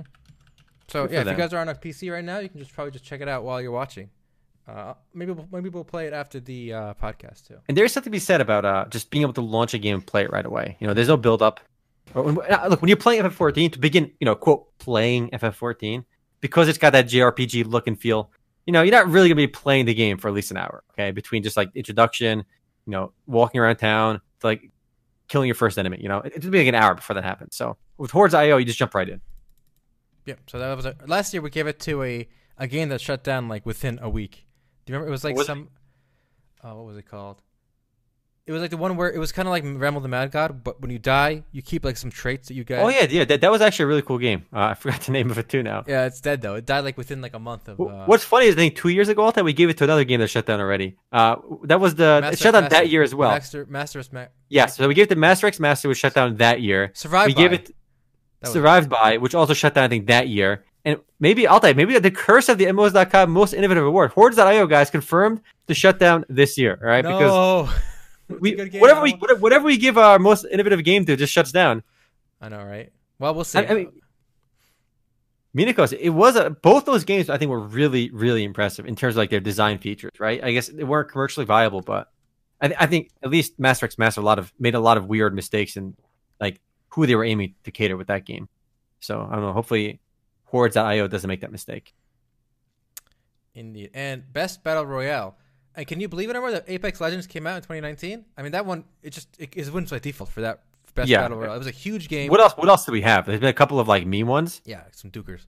So Good yeah, for if you guys are on a PC right now, you can just probably just check it out while you're watching. Uh, maybe we'll, maybe we'll play it after the uh, podcast too. And there's something to be said about uh, just being able to launch a game and play it right away. You know, there's no build up. Uh, Look, when you're playing FF14, to begin, you know, quote, playing FF14, because it's got that JRPG look and feel, you know, you're not really going to be playing the game for at least an hour, okay? Between just like introduction, you know, walking around town, to like killing your first enemy, you know, it- it'll be like an hour before that happens. So with Hordes IO, you just jump right in. Yeah. So that was a, last year. We gave it to a a game that shut down like within a week. Do you remember? It was like What was it? some. Oh, what was it called? It was like the one where it was kind of like Realm of the Mad God, but when you die, you keep like some traits that you get. Oh, yeah, yeah, that, that was actually a really cool game. Uh, I forgot the name of it too now. Yeah, it's dead though. It died like within like a month of. Uh, What's funny is I think two years ago, Alta, we gave it to another game that shut down already. Uh, that was the it shut down Master- that year as well. Master Master Ma- Yeah, so we gave it to Master X Master, was shut down that year. Survived. we gave by. it That was- Survived by, which also shut down I think that year. And maybe Altai, maybe the curse of the MMOs.com most innovative award, Hordes.io guys confirmed to shut down this year, all right? Because No. A we whatever we whatever- whatever we give our most innovative game to, just shuts down. I know, right? Well, we'll see. I, I mean, Minikos, it was a, both those games I think were really really impressive in terms of like their design features, right? I guess they weren't commercially viable, but I, th- I think at least Master X Master a lot of made a lot of weird mistakes in like who they were aiming to cater with that game. So I don't know. Hopefully, Hordes.io doesn't make that mistake. Indeed. And best battle royale. And can you believe it, Omar, that Apex Legends came out in 2019? I mean, that one it just it, it wins by default for that best Yeah. battle royale. It was a huge game. What else? What else do we have? There's been a couple of like meme ones. Yeah, some dukers.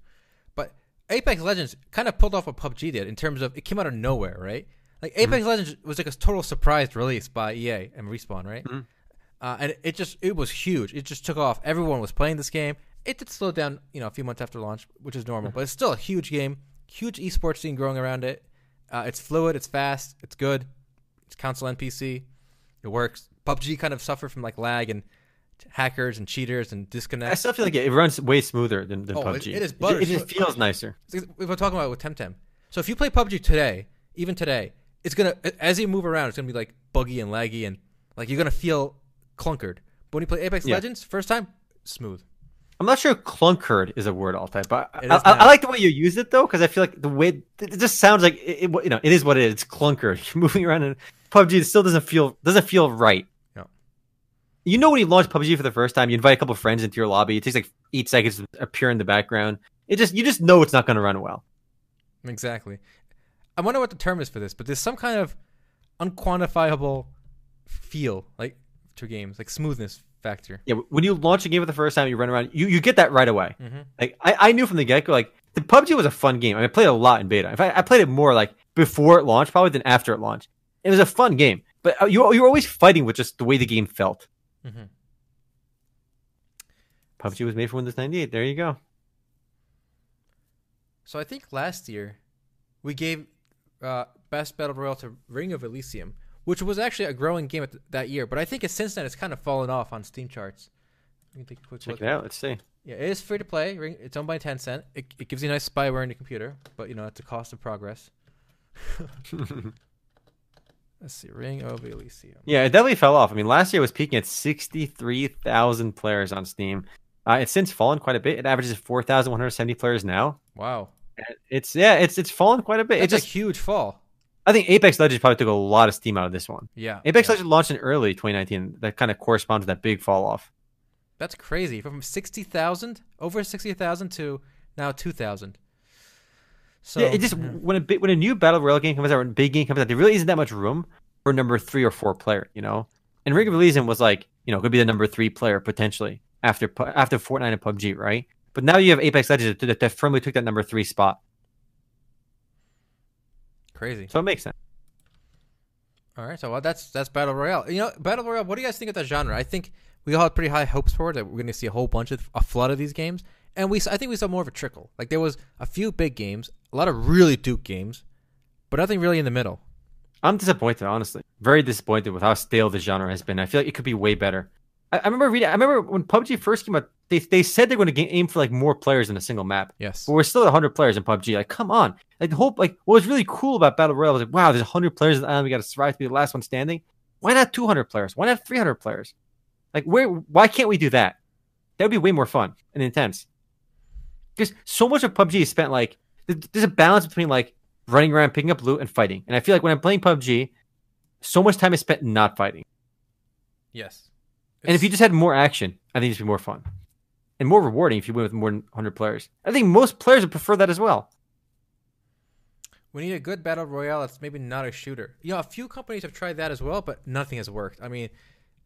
But Apex Legends kind of pulled off what PUBG did in terms of it came out of nowhere, right? Like Mm-hmm. Apex Legends was like a total surprise release by EA and Respawn, right? Mhm. Uh, and it just it was huge. It just took off. Everyone was playing this game. It did slow down, you know, a few months after launch, which is normal, but it's still a huge game. Huge esports scene growing around it. Uh, it's fluid. It's fast. It's good. It's console NPC. It works. PUBG kind of suffered from like lag and hackers and cheaters and disconnect. I still feel like it, it runs way smoother than, than Oh, it- PUBG. it is It, butter it just feels nicer. We've been talking about it with Temtem. So if you play PUBG today, even today, it's gonna as you move around, it's gonna be like buggy and laggy and like you're gonna feel clunkered. But when you play Apex Yeah. Legends, first time, smooth. I'm not sure clunkered is a word all time, but I, I, I like the way you use it though, because I feel like the way it just sounds like it, it- you know it is what it is. It's clunkered. You're moving around and PUBG it still doesn't feel doesn't feel right. you know when you launch PUBG for the first time, you invite a couple of friends into your lobby. It takes like eight seconds to appear in the background. It just you just know it's not going to run well. Exactly. I wonder what the term is for this, but there's some kind of unquantifiable feel like to games, like smoothness factor. Yeah, when you launch a game for the first time, you run around, you, you get that right away. Mm-hmm. Like I, I knew from the get go, like the PUBG was a fun game. I, mean, I played a lot in beta. In fact, I played it more like before it launched, probably than after it launched. It was a fun game, but uh, you you were always fighting with just the way the game felt. Mm-hmm. PUBG was made for Windows 98. There you go. So I think last year we gave uh, Best Battle Royale to Ring of Elysium, which was actually a growing game at th- that year. But I think it's, since then it's kind of fallen off on Steam charts. Let me take a quick Check look. it out. Let's see. Yeah, it is free to play. It's owned by Tencent. It, it gives you a nice spyware in your computer, but you know it's a cost of progress. Let's see, Ring of Elysium. Yeah, it definitely fell off. I mean, last year it was peaking at 63,000 players on Steam. Uh, it's since fallen quite a bit. It averages 4,170 players now. Wow, It's yeah, it's it's fallen quite a bit. that's It just a huge fall. I think Apex Legends probably took a lot of steam out of this one. Yeah, Apex yeah. Legends launched in early 2019. That kind of corresponds to that big fall off. That's crazy. From sixty thousand, over sixty thousand to now two thousand. So yeah, it just when a big, when a new battle royale game comes out, when a big game comes out, there really isn't that much room for number three or four player. You know, and Ring of Elysium was like you know could be the number three player potentially after after Fortnite and PUBG, right? But now you have Apex Legends that, that firmly took that number three spot, crazy. so it makes sense. All right, so well, that's that's battle royale. You know, battle royale. What do you guys think of that genre? I think we all had pretty high hopes for it that we're going to see a whole bunch of a flood of these games, and we I think we saw more of a trickle. Like there was a few big games, a lot of really Duke games, but nothing really in the middle. I'm disappointed, honestly. Very disappointed with how stale the genre has been. I feel like it could be way better. I, I remember reading. I remember when PUBG first came out, they they said they're going to aim for like more players in a single map. Yes. But we're still at 100 players in PUBG. Like, come on. Like, the whole, like, what was really cool about Battle Royale was like, wow, there's 100 players in the island. We got to survive to be the last one standing. Why not 200 players? Why not 300 players? Like, where, why can't we do that? That would be way more fun and intense. Because so much of PUBG is spent, like, th- there's a balance between, like, running around, picking up loot, and fighting. And I feel like when I'm playing PUBG, so much time is spent not fighting. Yes. And if you just had more action, I think it'd be more fun and more rewarding if you win with more than 100 players. I think most players would prefer that as well. we need a good battle royale that's maybe not a shooter. You know, a few companies have tried that as well, but nothing has worked. I mean,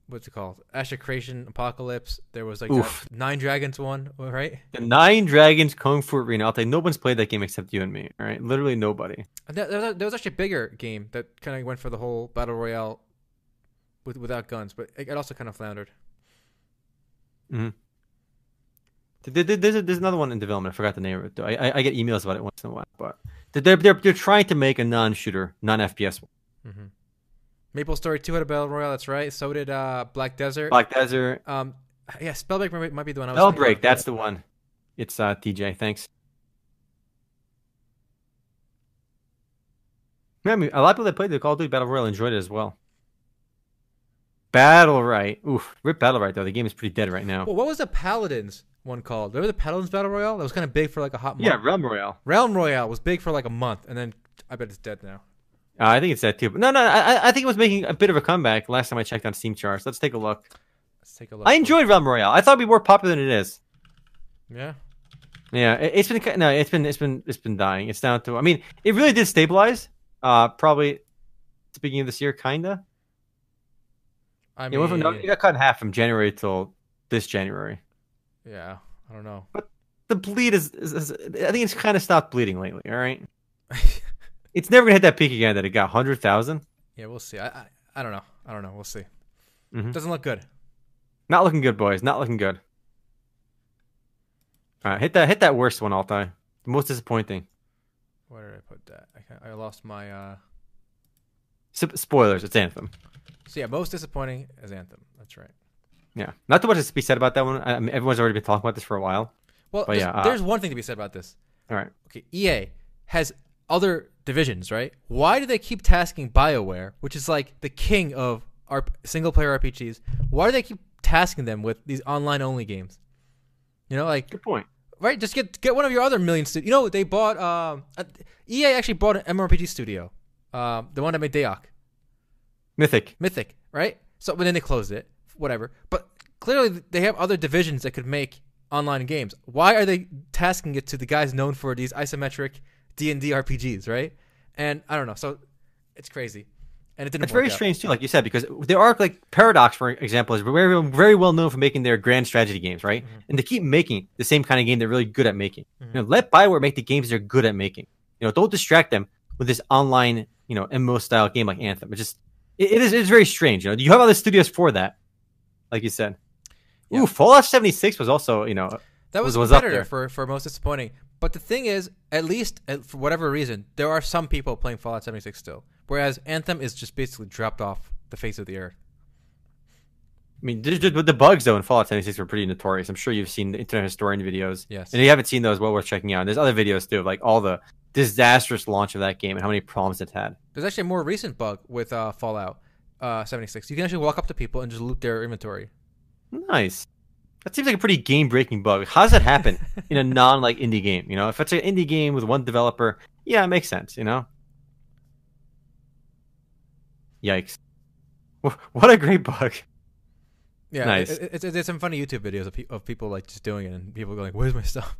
what's it called? Ashes of Creation Apocalypse. There was like Nine Dragons one, right? The Nine Dragons Kung Fu Arena. I'll tell you, no one's played that game except you and me. All right, literally nobody. There, was- actually a bigger game that kind of went for the whole battle royale with without guns, but it, also kind of floundered. There- There's, a, there's another one in development. I forgot the name of it. Though. I, I I get emails about it once in a while, but they're they're they're trying to make a non-shooter, non-FPS one. hmm Maple Story Two had a battle royale. That's right. So did uh, Black Desert. Black Desert, Um, yeah, Spellbreak might, might be the one I was. Spellbreak. That's the one. It's uh TJ. Thanks. Yeah, I mean, a lot of people that played the Call of Duty Battle Royale enjoyed it as well. Battlerite. Oof. Rip Battlerite though. The game is pretty dead right now. Well, what was the Paladins one called? Remember the Paladins battle royale? That was kind of big for like a hot month. Yeah, Realm Royale. Realm Royale was big for like a month, and then I bet it's dead now. Uh, I think it's dead too. But no, no, I, I- think it was making a bit of a comeback last time I checked on Steam charts. Let's take a look. Let's take a look. I enjoyed Realm Royale. I thought it'd be more popular than it is. Yeah. Yeah, it, it's been no, it's been it's been it's been dying. It's down to. I mean, it really did stabilize. Uh, probably at the beginning of this year, kinda. I It mean, went from it got cut in half from January till this January. yeah. I don't know. But the bleed is, is, is I think it's kind of stopped bleeding lately. All right, it's never gonna hit that peak again that it got hundred thousand. yeah, we'll see. I, I I don't know. I don't know. We'll see. Mhm. Doesn't look good. Not looking good, boys. Not looking good. All right, hit that hit that worst one, Altai. The most disappointing. Where did I put that? I, I lost my. uh spoilers. It's Anthem. So yeah, most disappointing is Anthem. That's right. Yeah, not too much to be said about that one. I mean, everyone's already been talking about this for a while. Well, there's, yeah, uh, there's one thing to be said about this. All right. Okay, EA has other divisions, right? Why do they keep tasking BioWare, which is like the king of our single player RPGs? Why do they keep tasking them with these online only games? You know, like Good point. right? Just get get one of your other million. Stu- you know, they bought um, uh, EA actually bought an MMORPG studio, um, the one that made DAoC, Mythic. Mythic, right? So, but then they closed it. whatever. But clearly, they have other divisions that could make online games. Why are they tasking it to the guys known for these isometric D and D RPGs, right? And I don't know. So it's crazy, and it didn't. It's very out. strange too, like you said, because there are like Paradox, for example, is very very well known for making their grand strategy games, right? Mm-hmm. And they keep making the same kind of game they're really good at making. You know, let Bioware make the games they're good at making. You know, don't distract them with this online, you know, MMO style game like Anthem. It just it, it is it's very strange. You know, you have other studios for that, like you said. Yeah. Ooh, Fallout seventy six was also you know That was, was- a was up there. for for most disappointing. But the thing is, at least uh, for whatever reason, there are some people playing Fallout 76 still, whereas Anthem is just basically dropped off the face of the earth. I mean, the bugs though in Fallout 76 were pretty notorious. I'm sure you've seen the Internet Historian videos. Yes. And if you haven't seen those, well worth checking out. And there's other videos too, of like all the disastrous launch of that game and how many problems it's had. There's actually a more recent bug with uh, Fallout uh, 76. You can actually walk up to people and just loot their inventory. Nice. That seems like a pretty game breaking bug. How does that happen in a non like indie game? You know, if it's an indie game with one developer, yeah, it makes sense. You know. Yikes! What a great bug. Yeah, Nice. it- it- it's, there's some funny YouTube videos of, pe- of people like just doing it and people going, "Where's my stuff?"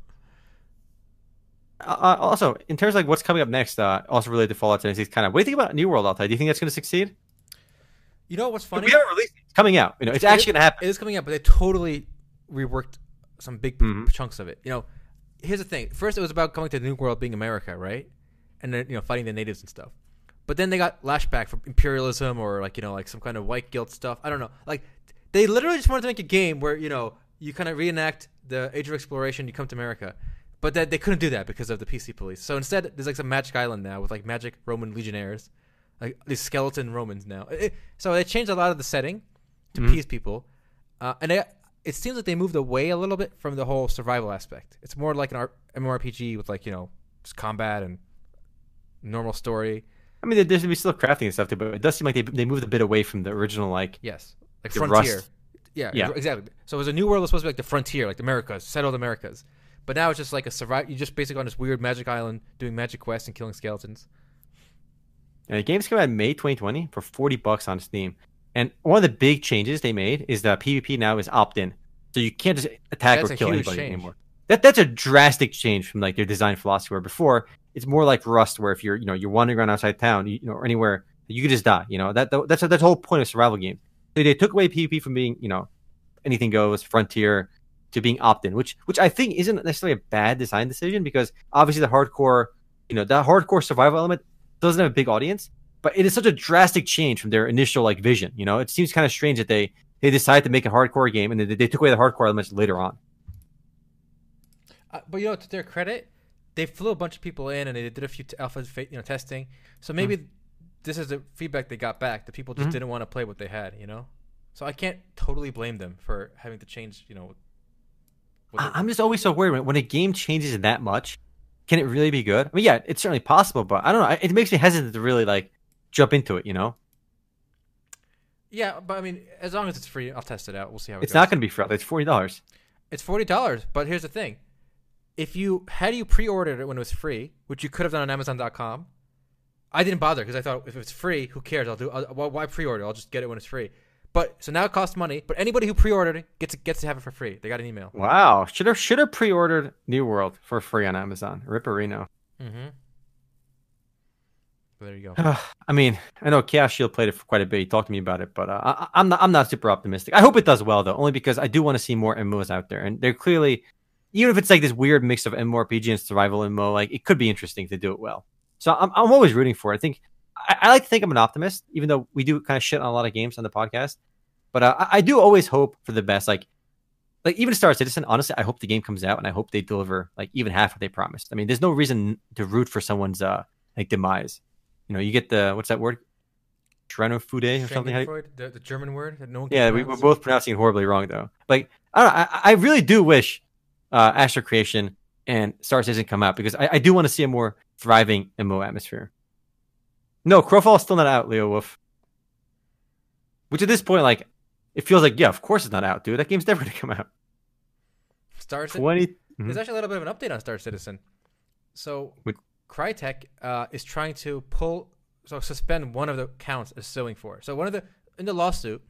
Uh, uh, also, in terms of like what's coming up next, uh, also related to Fallout 76, kind of. What do you think about New World, Altai? Do you think that's going to succeed? You know what's funny? We haven't released it. It's coming out. You know, it's It- actually going to happen. It is coming out, but they totally reworked some big Mhm. chunks of it. You know, here's the thing. First, it was about coming to the New World being America, right? And then you know, fighting the natives and stuff. But then they got lashback from imperialism or like you know, like some kind of white guilt stuff. I don't know. Like they literally just wanted to make a game where you know you kind of reenact the Age of Exploration. You come to America. But that they couldn't do that because of the PC police. So instead, there's like some magic island now with like magic Roman legionnaires, like these skeleton Romans now. It- so they changed a lot of the setting to Mhm. appease people, uh, and it, it seems like they moved away a little bit from the whole survival aspect. It's more like an R- MMORPG with like you know just combat and normal story. I mean, there's be still crafting and stuff, too, but it does seem like they, they moved a bit away from the original, like, Yes, like frontier. Rust. Yeah, Yeah. exactly. So it was a new world was supposed to be like the frontier, like the Americas, settled Americas. But now it's just like a survive. You're just basically on this weird magic island doing magic quests and killing skeletons. And the game's coming out in May 2020 for 40 bucks on Steam. And one of the big changes they made is that PvP now is opt-in, so you can't just attack That's or kill anybody change. anymore. That that's a drastic change from like their design philosophy. Where before it's more like Rust, where if you're you know you're wandering around outside town, you, you know, or anywhere, you could just die. You know that that's that's the whole point of survival game. They, they took away PvP from being you know anything goes frontier to being opt-in, which which I think isn't necessarily a bad design decision because obviously the hardcore you know that hardcore survival element doesn't have a big audience, but it is such a drastic change from their initial like vision. You know, it seems kind of strange that they they decided to make a hardcore game and they, they took away the hardcore elements later on. Uh, but you know, to their credit, they flew a bunch of people in and they did a few t- alpha, you know, testing. So maybe this is the feedback they got back. The people just Mhm. didn't want to play what they had, you know. So I can't totally blame them for having to change, you know. What I- they- I'm just always so worried when, a game changes that much. Can it really be good? I mean, yeah, it's certainly possible, but I don't know. It makes me hesitant to really like jump into it. You know, yeah, but I mean, as long as it's free, I'll test it out. We'll see how it it's goes. not going to be free. It's forty dollars. It's forty dollars, but here's the thing: if you had you pre-ordered it when it was free, which you could have done on Amazon.com, I didn't bother because I thought if it's free, who cares? I'll do. I'll, why- why pre-order? I'll just get it when it's free. But so now it costs money. But anybody who pre-ordered it gets gets to have it for free. They got an email. Wow, should have should have pre-ordered New World for free on Amazon. Ripperino. Mm-hmm. There you go. I mean, I know Chaos Shield played it for quite a bit. He talked to me about it, but uh, I, I'm not. I'm not super optimistic. I hope it does well though, only because I do want to see more MMOs out there, and they're clearly, even if it's like this weird mix of MMORPG and survival MMO, like it could be interesting to do it well. So I'm I'm always rooting for it. I think I, I like to think I'm an optimist, even though we do kind of shit on a lot of games on the podcast. But uh, I, I do always hope for the best. Like like even Star Citizen, honestly, I hope the game comes out and I hope they deliver like even half what they promised. I mean, there's no reason to root for someone's uh like demise. You know, you get the what's that word? Trenofude or something. You- the, the German word that no one yeah, we were both pronouncing it horribly wrong though. Like I don't know, I, I really do wish uh Ashes of Creation and Star Citizen come out because I, I do want to see a more thriving MMO atmosphere. No, Crowfall is still not out, Leo Wolf. Which at this point, like, it feels like, yeah, of course it's not out, dude. That game's never gonna come out. Star Citizen. Twenty. Mhm. There's actually a little bit of an update on Star Citizen. So With- Crytek uh, is trying to pull, so suspend one of the counts as suing for. So one of the in the lawsuit,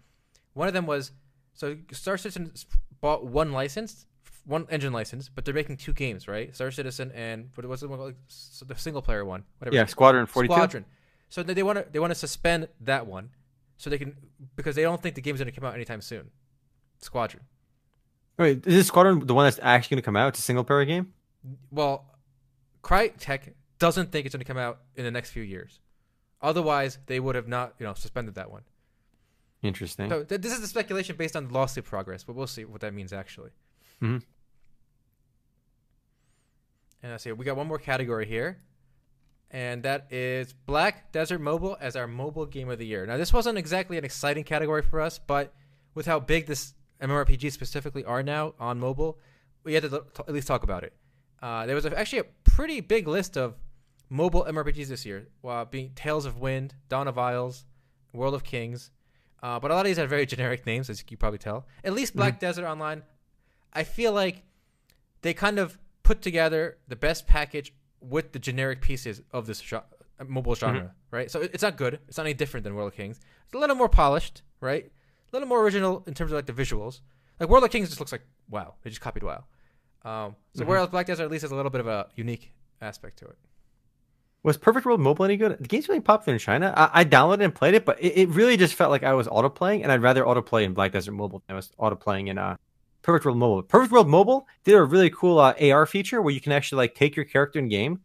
one of them was So Star Citizen bought one license, one engine license, but they're making two games, right? Star Citizen and what was the one called? S- the single player one, whatever. Yeah, Squadron 42. Squadron. So they- they want to they want to suspend that one, so they can because they don't think the game's going to come out anytime soon. Squadron. Wait, is this Squadron the one that's actually going to come out? It's a single player game. Well, Crytek doesn't think it's going to come out in the next few years. Otherwise, they would have not, you know, suspended that one. Interesting. So th- this is the speculation based on the lawsuit progress, but we'll see what that means actually. Mhm. And I see we got one more category here, and that is Black Desert Mobile as our mobile game of the year. Now this wasn't exactly an exciting category for us, but with how big this MMORPG specifically are now on mobile, we had to t- at least talk about it. Uh, there was a, actually a pretty big list of mobile MMORPGs this year, uh, being Tales of Wind, Dawn of Isles, World of Kings. Uh, but a lot of these have very generic names, as you can probably tell. At least Black Desert Online, I feel like they kind of put together the best package with the generic pieces of this mobile genre, right? So it's not good. It's not any different than World of Kings. It's a little more polished, right? A little more original in terms of like the visuals. Like World of Kings just looks like WoW. They just copied WoW. Um, so Mhm. whereas Black Desert at least has a little bit of a unique aspect to it. Was Perfect World Mobile any good? The game's really popular in China. I, I downloaded and played it, but it, it really just felt like I was auto playing, and I'd rather auto play in Black Desert Mobile than I was auto playing in uh, Perfect World Mobile. Perfect World Mobile did a really cool uh, AR feature where you can actually like take your character in game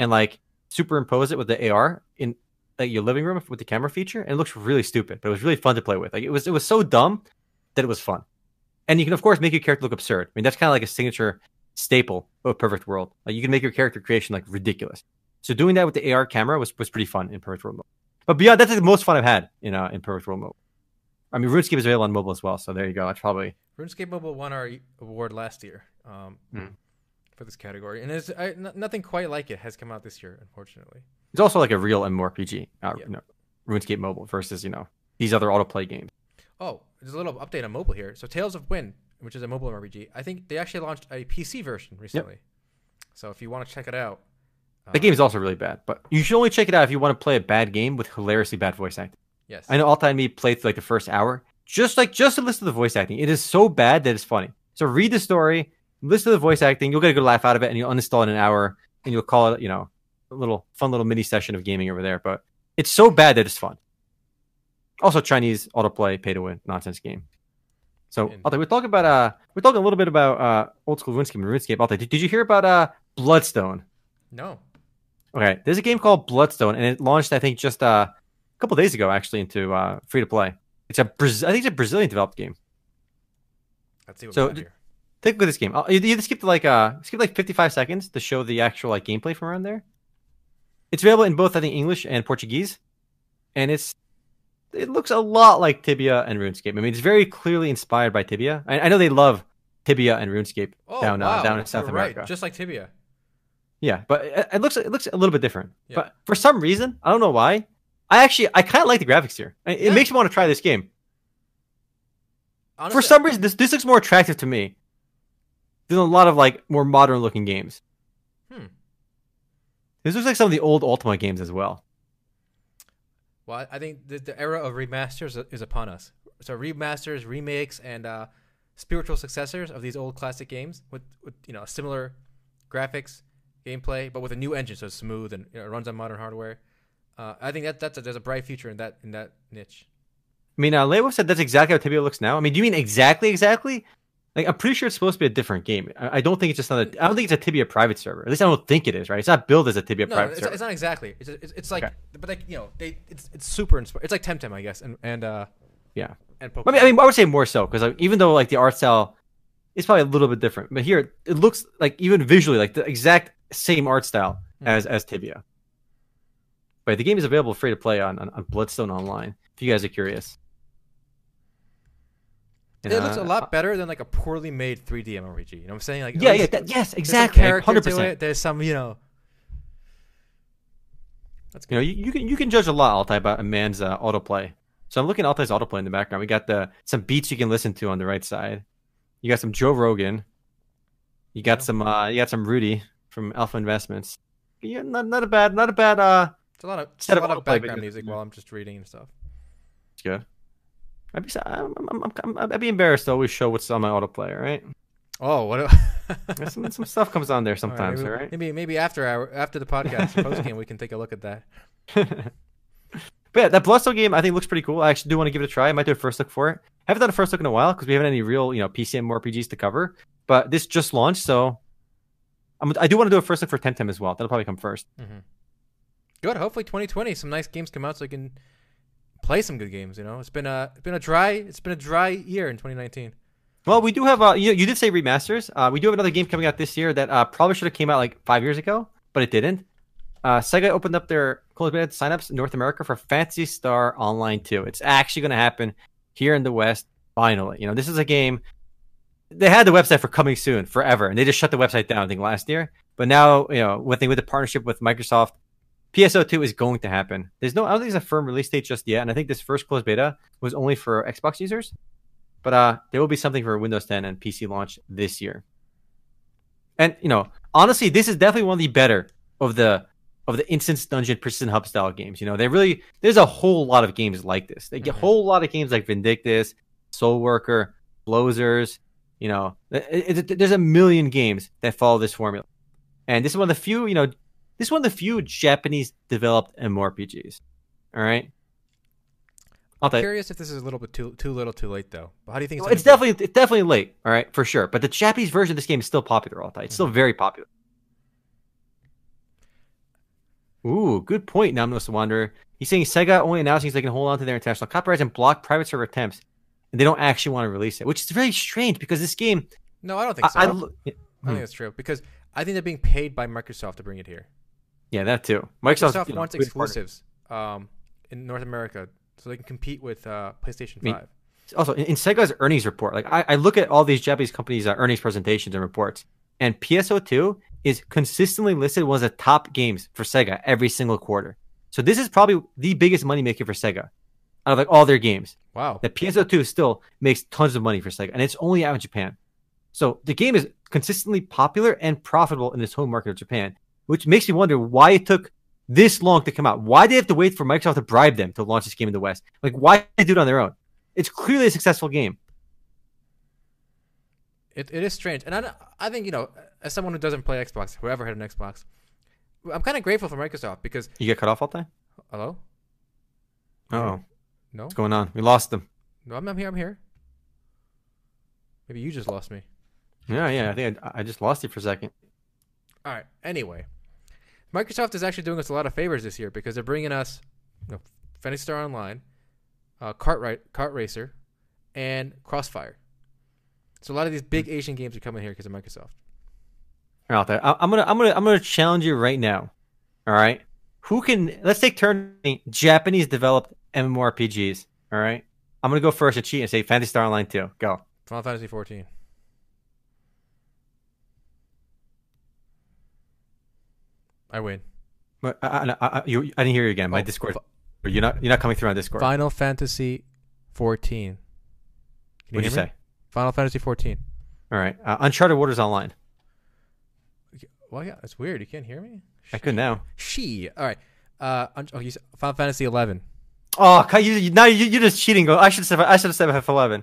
and like superimpose it with the AR in like your living room with the camera feature, and it looks really stupid, but it was really fun to play with. Like it was, it was so dumb that it was fun, and you can of course make your character look absurd. I mean that's kind of like a signature staple of Perfect World. Like you can make your character creation like ridiculous. So doing that with the AR camera was, was pretty fun in Perfect World Mode. But beyond that's the most fun I've had in uh, in Perfect World Mode. I mean, RuneScape is available on mobile as well, so there you go. That's probably RuneScape Mobile won our award last year um, Hmm. for this category, and there's I, n- nothing quite like it has come out this year, unfortunately. it's also like a real MMORPG. Uh, Yeah. you know, RuneScape Mobile versus you know these other autoplay games. Oh, there's a little update on mobile here. So Tales of Wind, which is a mobile RPG, I think they actually launched a PC version recently. Yep. So if you want to check it out, The game is also really bad, but you should only check it out if you want to play a bad game with hilariously bad voice acting. yes, I know Altai and me played through like the first hour, just like just to listen to the voice acting. It is so bad that it's funny. So read the story, listen to the voice acting. You'll get a good laugh out of it, and you'll uninstall it in an hour, and you'll call it, you know, a little fun little mini session of gaming over there. But it's so bad that it's fun. Also, Chinese autoplay, pay to win nonsense game. So Altai, we're talking about uh, we're talking a little bit about uh, old school RuneScape and RuneScape. Altai, did, did you hear about uh, Bloodstone? no, Okay, there's a game called Bloodstone, and it launched, I think, just uh, a couple days ago, actually, into uh, free to play. It's a Braz- I think it's a Brazilian developed game. let's see what So we got here. Take a look at this game. I'll, you, you skip like uh, skip like 55 seconds to show the actual like gameplay from around there. It's available in both, I think, English and Portuguese, and it's it looks a lot like Tibia and RuneScape. I mean, it's very clearly inspired by Tibia. I, I know they love Tibia and RuneScape Oh, down wow, uh, down in South you're America. right, just like Tibia. Yeah, but it, it looks it looks a little bit different. Yeah. But for some reason, I don't know why. I actually I kind of like the graphics here. It, Yeah. makes me want to try this game. Honestly, for some reason, this this looks more attractive to me than a lot of like more modern looking games. Hmm. This looks like some of the old Ultima games as well. Well, I think the, the era of remasters is upon us. So remasters, remakes, and uh, spiritual successors of these old classic games with, with you know similar graphics, gameplay, but with a new engine, so it's smooth and you know, it runs on modern hardware. Uh, I think that that's a, there's a bright future in that in that niche. I mean, uh, said that's exactly how Tibia looks now. I mean, do you mean exactly, exactly? Like, I'm pretty sure it's supposed to be a different game. I, I don't think it's just another. I don't think it's a Tibia private server. At least I don't think it is. Right? It's not built as a Tibia No, private it's, server. it's not exactly. It's it's, it's like, Okay. but like you know, they it's it's super inspired. It's like Temtem, I guess, and and uh Yeah. and Pokemon. I mean, I mean, I would say more so because like, even though like the art style is probably a little bit different, but here it looks like even visually like the exact same art style Hmm. as as Tibia. But the game is available free to play on, on on Bloodstone Online if you guys are curious. And, it looks uh, a lot better than like a poorly made 3D MMORPG. You know what I'm saying? Like Yeah, yeah, that, yes, there's exactly, character hundred to percent. it. There's some you know. That's You know, you, you can you can judge a lot Altai about a man's uh, autoplay. So I'm looking at Altai's autoplay in the background. We got the some beats you can listen to on the right side. You got some Joe Rogan. You got Yeah. some uh you got some Rudy from Alpha Investments. Yeah, not not a bad not a bad uh It's a lot of it's a lot of background music while I'm just reading and stuff. good. I'd be, I'm, I'm, I'm, I'd be embarrassed to always show what's on my autoplay, right? Oh, what? A some, some stuff comes on there All right, sometimes, maybe, all right? maybe maybe after our after the podcast post game we can take a look at that. but yeah, that Bloodstone game I think looks pretty cool. I actually do want to give it a try. I might do a first look for it. haven't done a first look in a while because we haven't any real, you know, PCM RPGs to cover. But this just launched, so I'm, I do want to do a first look for Temtem as well. That'll probably come first. Mm-hmm. Good. Hopefully, 2020 some nice games come out so I can play some good games. You know, it's been a it's been a dry it's been a dry year in 2019. Well, we do have. Uh, you, you did say remasters. Uh, we do have another game coming out this year that uh, probably should have came out like five years ago, but it didn't. Uh, Sega opened up their closed beta signups in North America for Phantasy Star Online 2. It's actually going to happen here in the West finally. You know, this is a game. They had the website for coming soon forever, and they just shut the website down. I think last year, but now you know with the, with the partnership with Microsoft, PSO2 is going to happen. There's no, I don't think there's a firm release date just yet, and I think this first closed beta was only for Xbox users. But uh, there will be something for Windows 10 and PC launch this year. And you know, honestly, this is definitely one of the better of the of the instance dungeon precision hub style games. You know, they really there's a whole lot of games like this. They get a Mhm. whole lot of games like Vindictus, Soul Worker, Blozers. You know, it- it- there's a million games that follow this formula. And this is one of the few, you know, this is one of the few Japanese developed MMORPGs. All right. I'm Curious if this is a little bit too too little, too late though. But how do you think it's, well, it's definitely it's definitely late, all right, for sure. But the Japanese version of this game is still popular. All It's still mm-hmm. very popular. Ooh, good point, Namnos Wanderer. He's saying Sega only announcing they can hold on to their international copyrights and block private server attempts, and they don't actually want to release it, which is very strange because this game. No, I don't think so. I, I, I, think hmm. that's true because I think they're being paid by Microsoft to bring it here. Yeah, that too. Microsoft, Microsoft you know, wants exclusives um, in North America so they can compete with uh, PlayStation mean, Five. also in, in Sega's earnings report, like I, I look at all these Japanese companies' uh, earnings presentations and reports, and PSO2 is consistently listed one of the top games for Sega every single quarter. So this is probably the biggest money maker for Sega out of like all their games. Wow. That PSO2 still makes tons of money for Sega, and it's only out in Japan. So the game is consistently popular and profitable in its home market of Japan, which makes me wonder why it took this long to come out. Why did they have to wait for Microsoft to bribe them to launch this game in the West? Like, why did they do it on their own? It's clearly a successful game. It, it is strange, and I, I think you know, as someone who doesn't play Xbox, whoever had an Xbox, I'm kind of grateful for Microsoft because You get cut off all the time? hello, Oh, no, what's going on? We lost them. no, I'm, I'm here, I'm here. Maybe you just lost me. Yeah, yeah. I think I, I just lost you for a second. All right. Anyway, Microsoft is actually doing us a lot of favors this year because they're bringing us, you know, Phantasy Star Online, uh, Kart, Racer, and Crossfire. So a lot of these big Asian games are coming here because of Microsoft. All right, out there. I, I'm gonna, I'm gonna, I'm gonna challenge you right now. All right. Who can? Let's take turn Japanese developed MMORPGs. All right. I'm gonna go first and cheat and say Phantasy Star Online 2. Go. Final Fantasy 14. I win. But I, I, I, you, I didn't hear you again. My Oh, Discord. You're not, you're not coming through on Discord. Final Fantasy 14. What'd you hear me? say? Final Fantasy 14. All right. Uh, Uncharted Waters Online. Well, yeah, it's weird. You can't hear me. I could now. She. All right. Uh, un- oh, you Final Fantasy 11. Oh, you, you, now you, you're just cheating. I should have said. I should have said F11. All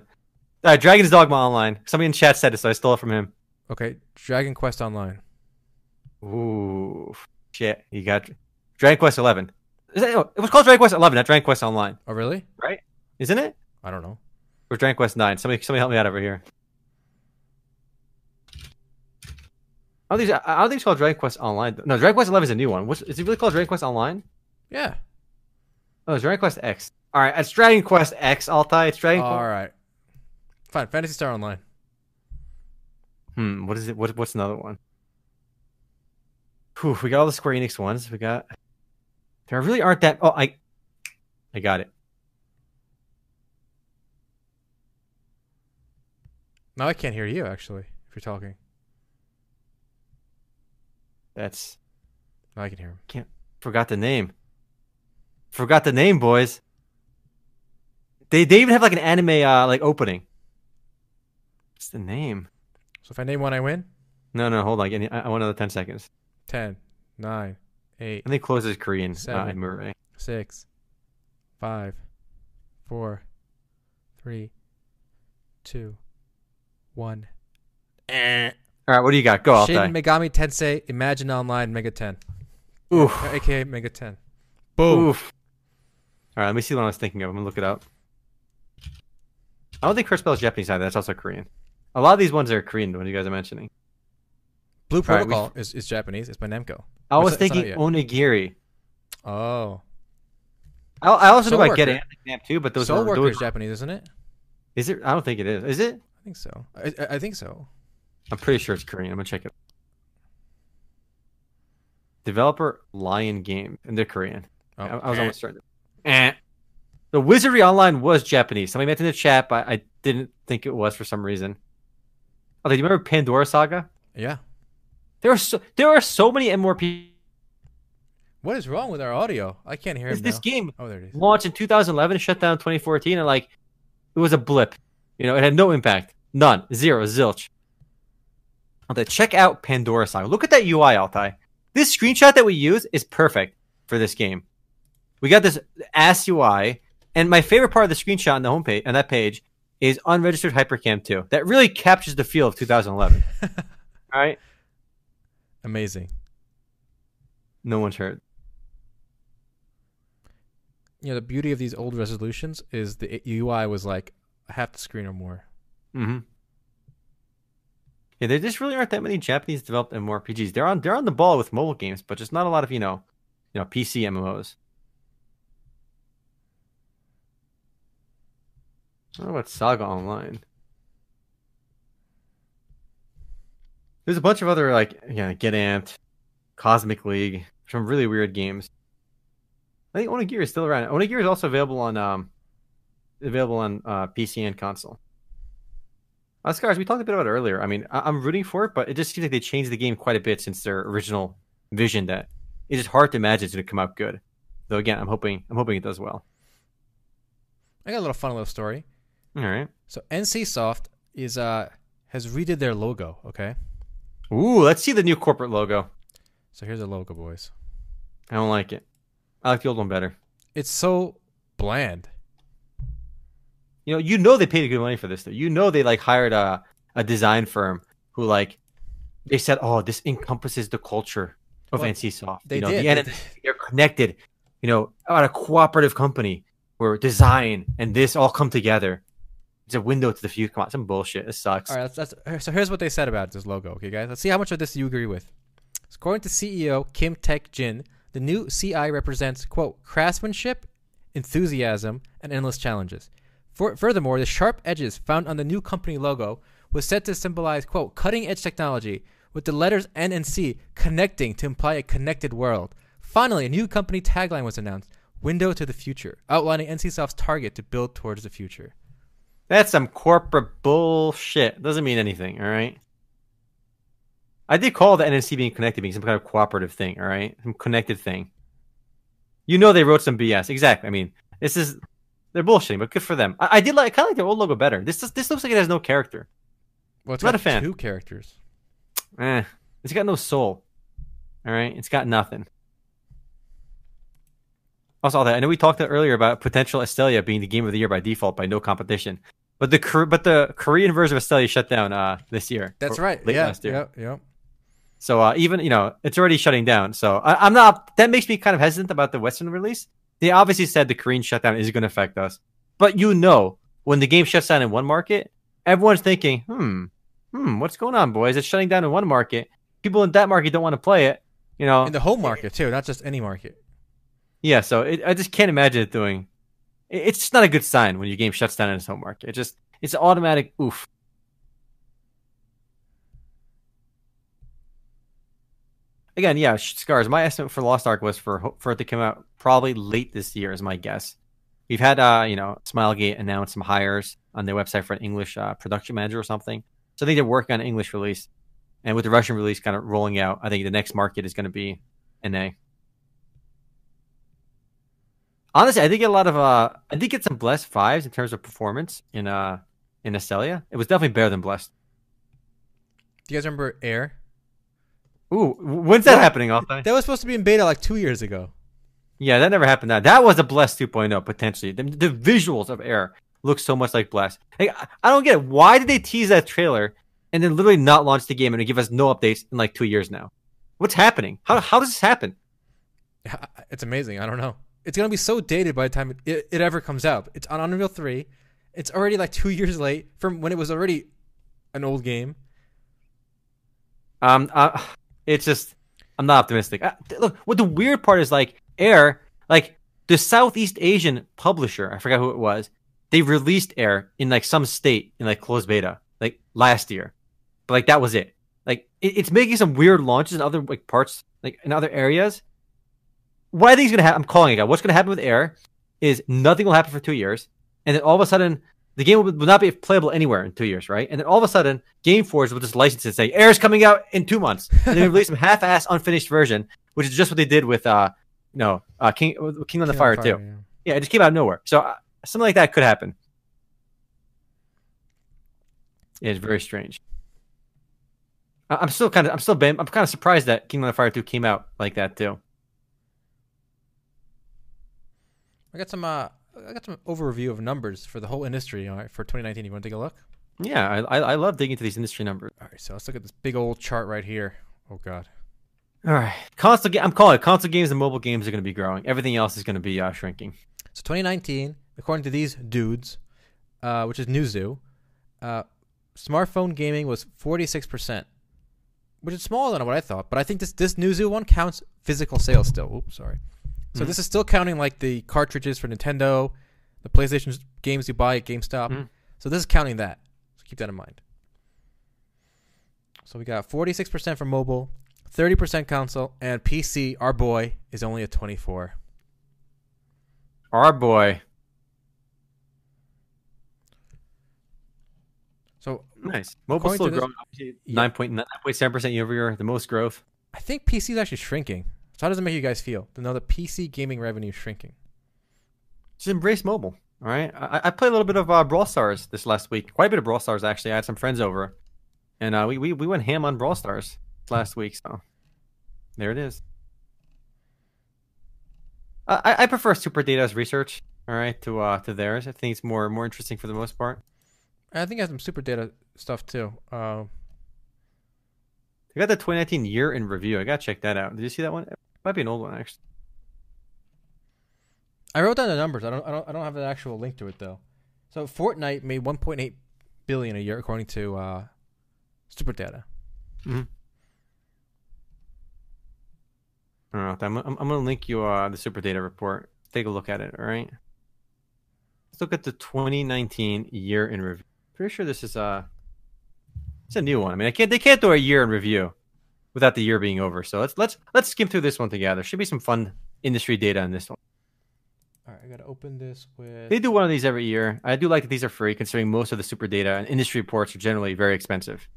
right, Dragon's Dogma Online. Somebody in chat said it, so I stole it from him. Okay. Dragon Quest Online. Ooh, shit! You got Dragon Quest Eleven. Is that, oh, it was called Dragon Quest Eleven, not Dragon Quest Online, Oh, really? Right? Isn't it? I don't know. Or Dragon Quest Nine? Somebody, somebody help me out over here. I don't think it's- I don't think it's called Dragon Quest Online. No, Dragon Quest Eleven is a new one. What's is it really called? Dragon Quest Online? Yeah. Oh, it's Dragon Quest X. All right, it's Dragon Quest X. Altai, it's Dragon. All Quest. right. Fine. Phantasy Star Online. Hmm. What is it? What, what's another one? Whew, we got all the Square Enix ones. We got. There really aren't that. Oh, I. I got it. No, I can't hear you actually. If you're talking, That's now I can hear him. Can't forgot the name. Forgot the name, boys. They they even have like an anime uh like opening. What's the name? So if I name one, I win. No, no, hold on. I, I want another ten seconds. 10, 9, 8, I think closes Korean. Uh, Seven. in Murray. 6, 5, 4, Three, two, one. All right, what do you got? Go, Shin Altai. Megami Tensei Imagine Online Megaten. Oof. Uh, AKA Megaten. Boom. Oof. All right, let me see what I was thinking of. I'm gonna look it up. I don't think Chris Bell is Japanese either. That's also Korean. A lot of these ones are Korean. The ones you guys are mentioning. Blue All right, Protocol is, is Japanese. It's by Namco. I was that- it's thinking out Onigiri. Oh. I, I also Soul know about Get Worker. Ant Camp too, but those Soul are Worker those, is Japanese, isn't it? Is it? I don't think it is. Is it? I think so. I, I, I think so. I'm pretty sure it's Korean. I'm gonna check it. Developer Lion Game, and they're Korean. Oh. I, I was almost certain. Eh. The Wizardry Online was Japanese. Somebody mentioned in the chat, but I didn't think it was for some reason. Oh, do you remember Pandora Saga? Yeah. There are so there are so many MMORPGs. What is wrong with our audio? I can't hear him This now. game Oh, there it is. launched in 2011, shut down 2014, and like it was a blip. You know, it had no impact, none, zero, zilch. Okay, check out Pandora Saga. Look at that UI, Altai. This screenshot that we use is perfect for this game. We got this ass UI, and my favorite part of the screenshot on the homepage on that page is unregistered Hypercam 2. That really captures the feel of 2011. All right, Amazing. no one's hurt. You know, the beauty of these old resolutions is the UI was like half the screen or more. Mm-hmm. Yeah, there just really aren't that many Japanese developed MMORPGs. They're on they're on the ball with mobile games, but just not a lot of you know, you know, PC MMOs. I about Saga Online. There's a bunch of other like yeah, Get Amped, Cosmic League, some really weird games. I think Onigiri is still around. Onigiri is also available on um available on uh, PC and console. Uh, Scars, we talked a bit about earlier. I mean, I- I'm rooting for it, but it just seems like they changed the game quite a bit since their original vision. That it's just hard to imagine it's going to come out good. Though again, I'm hoping I'm hoping it does well. I got a little fun little story. All right. So NCSoft is uh has redid their logo. Okay, Ooh, let's see the new corporate logo. so here's the logo, boys. I don't like it. I like the old one better. It's so bland. You know, you know they paid a good money for this. Though you know they like hired a a design firm who like they said, oh, this encompasses the culture of Well, NCSoft. they you know, did. The They end, did. they're connected. You know, at a cooperative company where design and this all come together. It's a window to the future. Come on, some bullshit. This sucks. All right, that's, that's, uh, so here's what they said about this logo. Okay, guys, let's see how much of this you agree with. According to CEO Kim Taek Jin, the new CI represents quote craftsmanship, enthusiasm, and endless challenges. For, furthermore, the sharp edges found on the new company logo was said to symbolize quote cutting edge technology, with the letters N and C connecting to imply a connected world. Finally, a new company tagline was announced: "Window to the future," outlining NCSoft's target to build towards the future. That's some corporate bullshit. Doesn't mean anything. All right. I did call the NNC being connected being some kind of cooperative thing. All right, some connected thing. You know they wrote some BS. Exactly. I mean, this is they're bullshitting, but good for them. I, I did like. I kind of like their old logo better. This does, this looks like it has no character. Well, it's Not got a fan. Two characters. Eh, it's got no soul. All right, it's got nothing. Also, all that I know we talked earlier about potential Astellia being the game of the year by default by no competition, but the but the Korean version of Astellia shut down uh this year. That's right. Late yeah. last year. Yep. Yep. So uh, even you know it's already shutting down. So I, I'm not. That makes me kind of hesitant about the Western release. They obviously said the Korean shutdown is going to affect us, but you know when the game shuts down in one market, everyone's thinking, hmm, hmm, what's going on, boys? It's shutting down in one market. People in that market don't want to play it. You know, In the home market too, not just any market. yeah. So it, I just can't imagine it doing. It- It's just not a good sign when your game shuts down in its home market. It just it's automatic oof. Again, yeah, scars. My estimate for Lost Ark was for for it to come out probably late this year, is my guess. We've had, uh, you know, Smilegate announce some hires on their website for an English uh, production manager or something. So I think they're working on an English release, and with the Russian release kind of rolling out, I think the next market is going to be NA. Honestly, I did get a lot of uh, I did get some blessed fives in terms of performance in uh in Astellia. It was definitely better than blessed. Do you guys remember Air? Ooh, when's that happening? Altai? That was supposed to be in beta like two years ago. Yeah, that never happened. That that was a blessed 2.0 potentially. The, the visuals of Air look so much like blessed. Like, I- I don't get it. Why did they tease that trailer and then literally not launch the game and give us no updates in like two years now? What's happening? How how does this happen? It's amazing. I don't know. It's gonna be so dated by the time it, it, ever comes out. It's on Unreal Three. It's already like two years late from when it was already an old game. Um, uh, it's just I'm not optimistic. Uh, look, what the weird part is like Air, like the Southeast Asian publisher, I forgot who it was. They released Air in like some state in like closed beta like last year, but like that was it. Like it, it's making some weird launches in other like parts, like in other areas. What I think is gonna happen, I'm calling it. Guy. What's gonna happen with Air is nothing will happen for two years, and then all of a sudden the game will, will not be playable anywhere in two years, right? And then all of a sudden, GameForge will just license it and say, is coming out in two months. And they release some half-ass unfinished version, which is just what they did with, uh, no, uh, King, with Kingdom Under Fire, too. yeah. Yeah, it just came out of nowhere. So uh, something like that could happen. It's very strange. I- I'm still kind of, I'm still, bam- I'm kind of surprised that Kingdom Under Fire 2 came out like that, too. I got some. Uh, I got some overview of numbers for the whole industry. All right, for 2019. You want to take a look? Yeah, I, I, I love digging into these industry numbers. All right, so let's look at this big old chart right here. Oh God. All right, console. Ga- I'm calling it console games and mobile games are going to be growing. Everything else is going to be uh, shrinking. So 2019, according to these dudes, uh, which is Newzoo, uh, smartphone gaming was 46%, which is smaller than what I thought. But I think this this Newzoo one counts physical sales still. Oops, sorry. So Mhm. this is still counting like the cartridges for Nintendo, the PlayStation games you buy at GameStop. Mhm. So this is counting that. So keep that in mind. So we got 46% for mobile, 30% console, and PC. Our boy is only at 24. Our boy, So nice. Mobile still growing. Nine point nine point seven percent year over year, the most growth. I think PC is actually shrinking. So how does it make you guys feel to know the PC gaming revenue is shrinking? Just embrace mobile. All right. I, I played a little bit of uh, Brawl Stars this last week. Quite a bit of Brawl Stars actually. I had some friends over, and uh, we, we we went ham on Brawl Stars last week. So there it is. I, I- I prefer SuperData's research. All right, to uh to theirs. I think it's more more interesting for the most part. I think it has some super data stuff too. Uh, They got the 2019 year in review. I gotta check that out. Did you see that one? Might be an old one actually. I wrote down the numbers. I don't. I don't. I don't have an actual link to it though. So Fortnite made 1.8 billion a year according to uh, SuperData. I don't know. I'm, I'm, I'm gonna link you uh the SuperData report. Take a look at it. All right. Let's look at the 2019 year in review. Pretty sure this is a. it's a new one. I mean, I can't they can't do a year in review without the year being over. So let's let's let's skim through this one together. Should be some fun industry data in this one. All right, I gotta open this with. They do one of these every year. I do like that these are free, considering most of the super data and industry reports are generally very expensive.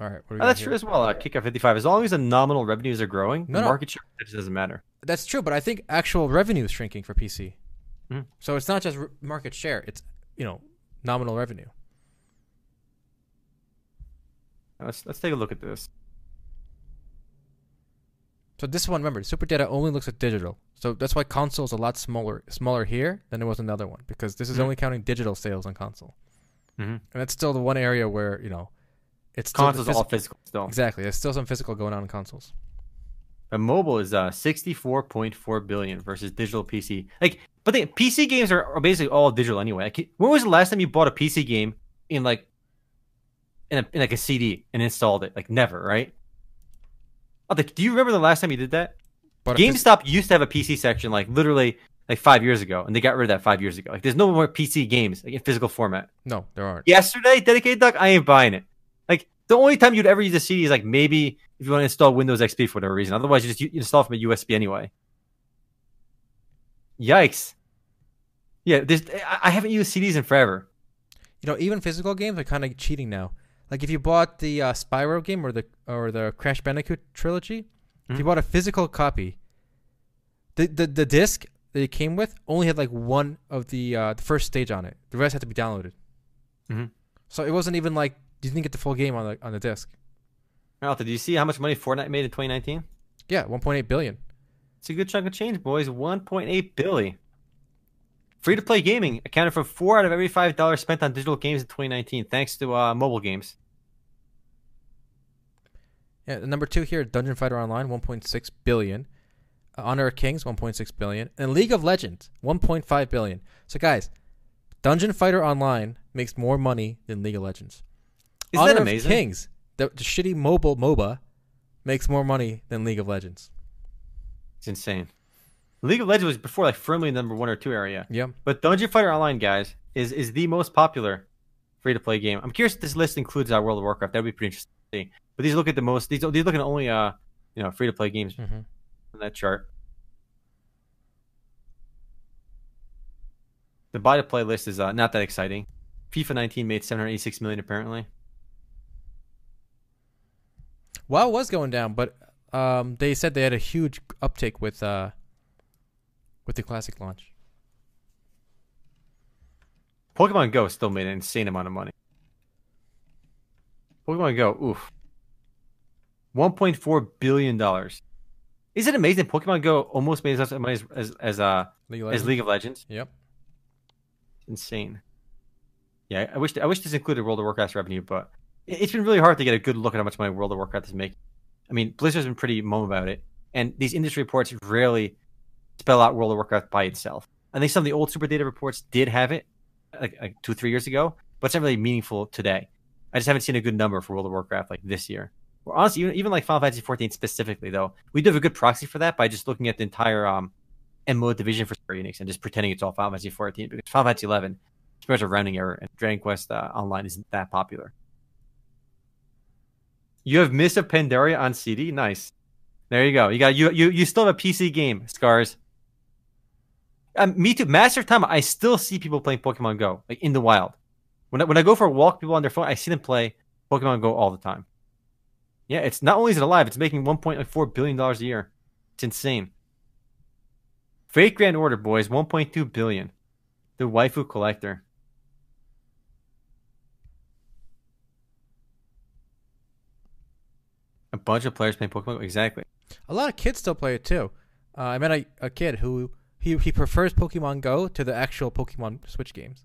All right, Oh, that's here? true as well. Uh, Kick 55. As long as the nominal revenues are growing, No, the no. market share doesn't matter. That's true, but I think actual revenue is shrinking for PC. Mhm. So it's not just r- market share; it's you know nominal revenue. Let's let's take a look at this. So this one, remember, SuperData only looks at digital. So that's why console is a lot smaller, smaller here than it was another one because this is Mhm. only counting digital sales on console, Mhm. and that's still the one area where you know it's still Consoles phys- all physical still. exactly. There's still some physical going on in consoles. But mobile is uh 64.4 billion versus digital PC. Like, but the PC games are, are basically all digital anyway. Like, when was the last time you bought a PC game in like in, a, in like a CD and installed it? Like never, right? Oh, the, do you remember the last time you did that? But GameStop used to have a PC section like literally like five years ago, and they got rid of that five years ago. Like, there's no more PC games like, in physical format. no, there aren't. Yesterday, dedicated duck, I ain't buying it. Like the only time you'd ever use a CD is like maybe if you want to install Windows XP for whatever reason. Otherwise, you just you install from a USB anyway. Yikes! Yeah, there's, I I haven't used CDs in forever. You know, even physical games are kind of cheating now. Like if you bought the uh, Spyro game or the or the Crash Bandicoot trilogy, if you Mhm. bought a physical copy, the the the disc that it came with only had like one of the uh, the first stage on it. The rest had to be downloaded. Mhm. So it wasn't even like you didn't get the full game on the on the disc. Alta, do you see how much money Fortnite made in 2019? Yeah, 1.8 billion. It's a good chunk of change, boys. 1.8 billion. Free to play gaming accounted for four out of every five dollars spent on digital games in 2019, thanks to uh, mobile games. Yeah, number two here, Dungeon Fighter Online, 1.6 billion. Uh, Honor of Kings, 1.6 billion, and League of Legends, 1.5 billion. So guys, Dungeon Fighter Online makes more money than League of Legends. Isn't Honor that of? Kings, the, the shitty mobile MOBA, makes more money than League of Legends. It's insane. League of Legends was before like firmly in the number one or two area, Yeah. but Dungeon Fighter Online, guys, is is the most popular free to play game. I'm curious if this list includes uh, World of Warcraft. That would be pretty interesting. But these look at the most. These these look at only uh you know free to play games hmm on that chart. The buy to play list is uh, not that exciting. FIFA 19 made 786 million apparently. WoW it was going down, but um, they said they had a huge uptake with uh, with the classic launch. Pokemon Go still made an insane amount of money. Pokemon Go, oof. $1.4 billion. Is it amazing? Pokemon Go almost made as much money as, as, uh, League of as Legends. League of Legends. Yep. Insane. Yeah, I wish I wish this included World of Warcraft's revenue, but it- it's been really hard to get a good look at how much money World of Warcraft is making. I mean, Blizzard's been pretty mum about it, and these industry reports rarely spell out World of Warcraft by itself. I think some of the old SuperData reports did have it, like, like two, three years ago, but it's not really meaningful today. I just haven't seen a good number for World of Warcraft like this year. Or honestly, even, even like Final Fantasy 14 specifically, though, we do have a good proxy for that by just looking at the entire um, MMO division for Square Enix and just pretending it's all Final Fantasy 14 because Final Fantasy 11 is pretty much a rounding error, and Dragon Quest uh, Online isn't that popular. You have Mists of Pandaria on CD. Nice. There you go. You got you you you still have a PC game, Scars. Um, me too. Master of Time. I still see people playing Pokemon Go like in the wild. When I, when I go for a walk, people on their phone, I see them play Pokemon Go all the time. Yeah, it's not only is it alive, it's making 1.4 billion dollars a year. It's insane. Fate/Grand Order, boys, 1.2 billion. The waifu collector. A bunch of players playing Pokemon. Exactly. A lot of kids still play it too. Uh, I met a, a kid who he he prefers Pokemon Go to the actual Pokemon Switch games.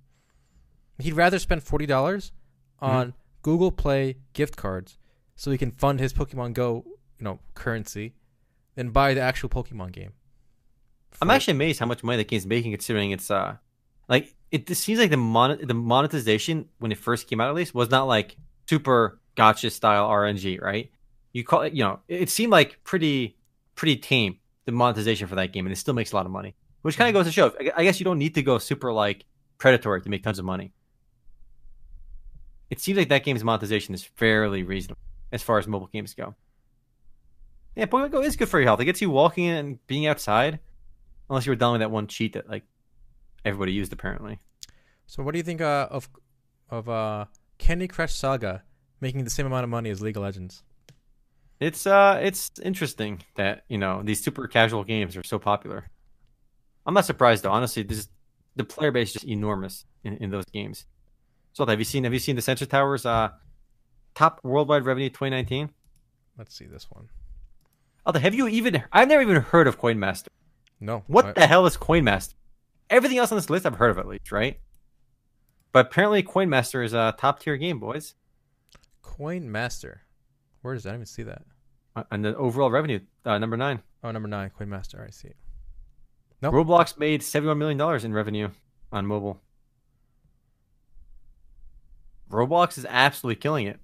He'd rather spend forty dollars on Google Play gift cards so he can fund his Pokemon Go, you know, currency, than buy the actual Pokemon game. I'm actually amazed how much money the game's making, considering it's uh, like it, it seems like the mon- the monetization when it first came out, at least, was not like super gotcha style RNG, right? You call it, you know, it, it seemed like pretty pretty tame the monetization for that game, and it still makes a lot of money, which kind of goes to show. I, guess you don't need to go super like predatory to make tons of money. It seems like that game's monetization is fairly reasonable as far as mobile games go. Yeah, Pokemon Go is good for your health. It gets you walking and being outside. Unless you were done with that one cheat that like everybody used apparently. So what do you think uh, of of uh, Candy Crush Saga making the same amount of money as League of Legends? It's uh it's interesting that, you know, these super casual games are so popular. I'm not surprised though. Honestly, this the player base is just enormous in, in those games. So have you seen have you seen the Sensor Towers uh top worldwide revenue 2019? Let's see this one. Oh, have you even I've never even heard of Coin Master. No. What I- the hell is Coin Master? Everything else on this list I've heard of at least, right? But apparently Coin Master is a top tier game, boys. Coin Master. Where does that I even see that? Uh, And the overall revenue, uh, number nine. Oh, number nine, Coin Master. I see. Nope. Roblox made $71 million in revenue on mobile. Roblox is absolutely killing it.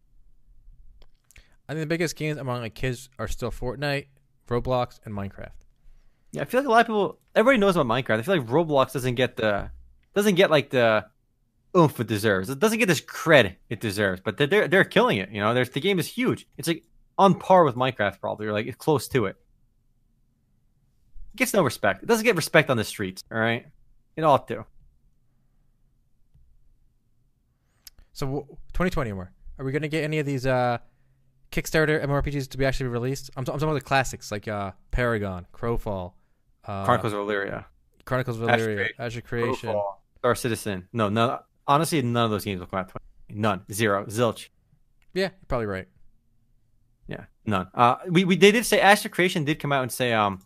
I think the biggest games among like kids are still Fortnite, Roblox, and Minecraft. Yeah, I feel like a lot of people, everybody knows about Minecraft. I feel like Roblox doesn't get the, doesn't get like the oomph it deserves. It doesn't get this cred it deserves. But they're they're, killing it. You know, there's the game is huge. It's like on par with Minecraft, probably, or like close to it. It gets no respect. It doesn't get respect on the streets. All right, it ought to. So w- 2020, Omar, are we gonna get any of these uh, Kickstarter MMORPGs to be actually released? I'm, t- I'm talking about the classics like uh, Paragon, Crowfall, uh, Chronicles of Elyria, Chronicles of Azure Valyria, Creation, Ashes of Creation. Crowfall, Star Citizen. No, no. Honestly, none of those games will come out. None. Zero. Zilch. Yeah, you're probably right. Yeah, none. Uh, we we they did say Ashes of Creation did come out and say um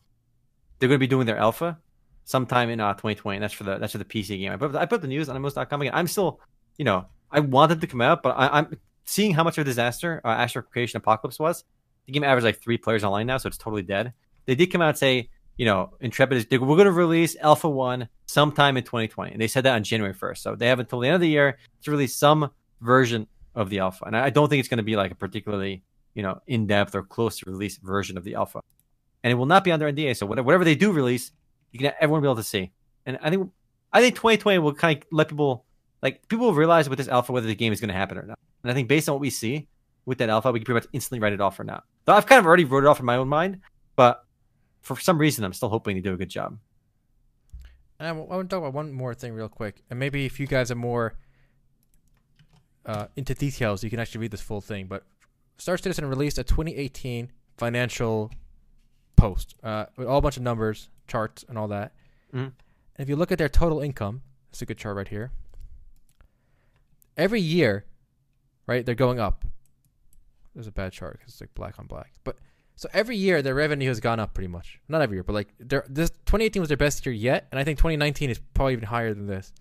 they're going to be doing their alpha, sometime in uh, 2020. That's for the that's for the PC game. I put I put the news on MMOs.com again. I'm still, you know, I wanted to come out, but I, am seeing how much of a disaster uh, Ashes of Creation Apocalypse was. The game averaged like three players online now, so it's totally dead. They did come out and say, you know, Intrepid is we're going to release Alpha One sometime in 2020, and they said that on January 1st. So they have until the end of the year to release some version of the alpha, and I don't think it's going to be like a particularly you know in depth or close to release version of the alpha, and it will not be under NDA. So whatever they do release, you can everyone will be able to see. And I think I think 2020 will kind of let people like people will realize with this alpha whether the game is going to happen or not. And I think based on what we see with that alpha, we can pretty much instantly write it off or not. Though I've kind of already wrote it off in my own mind, but for some reason, I'm still hoping to do a good job. And I want to talk about one more thing real quick, and maybe if you guys are more uh, into details, you can actually read this full thing. But Star Citizen released a 2018 financial post uh, with all a bunch of numbers, charts, and all that. Mm-hmm. And if you look at their total income, it's a good chart right here. Every year, right, they're going up. There's a bad chart because it's like black on black, but so every year their revenue has gone up pretty much. Not every year, but like this 2018 was their best year yet, and I think 2019 is probably even higher than this.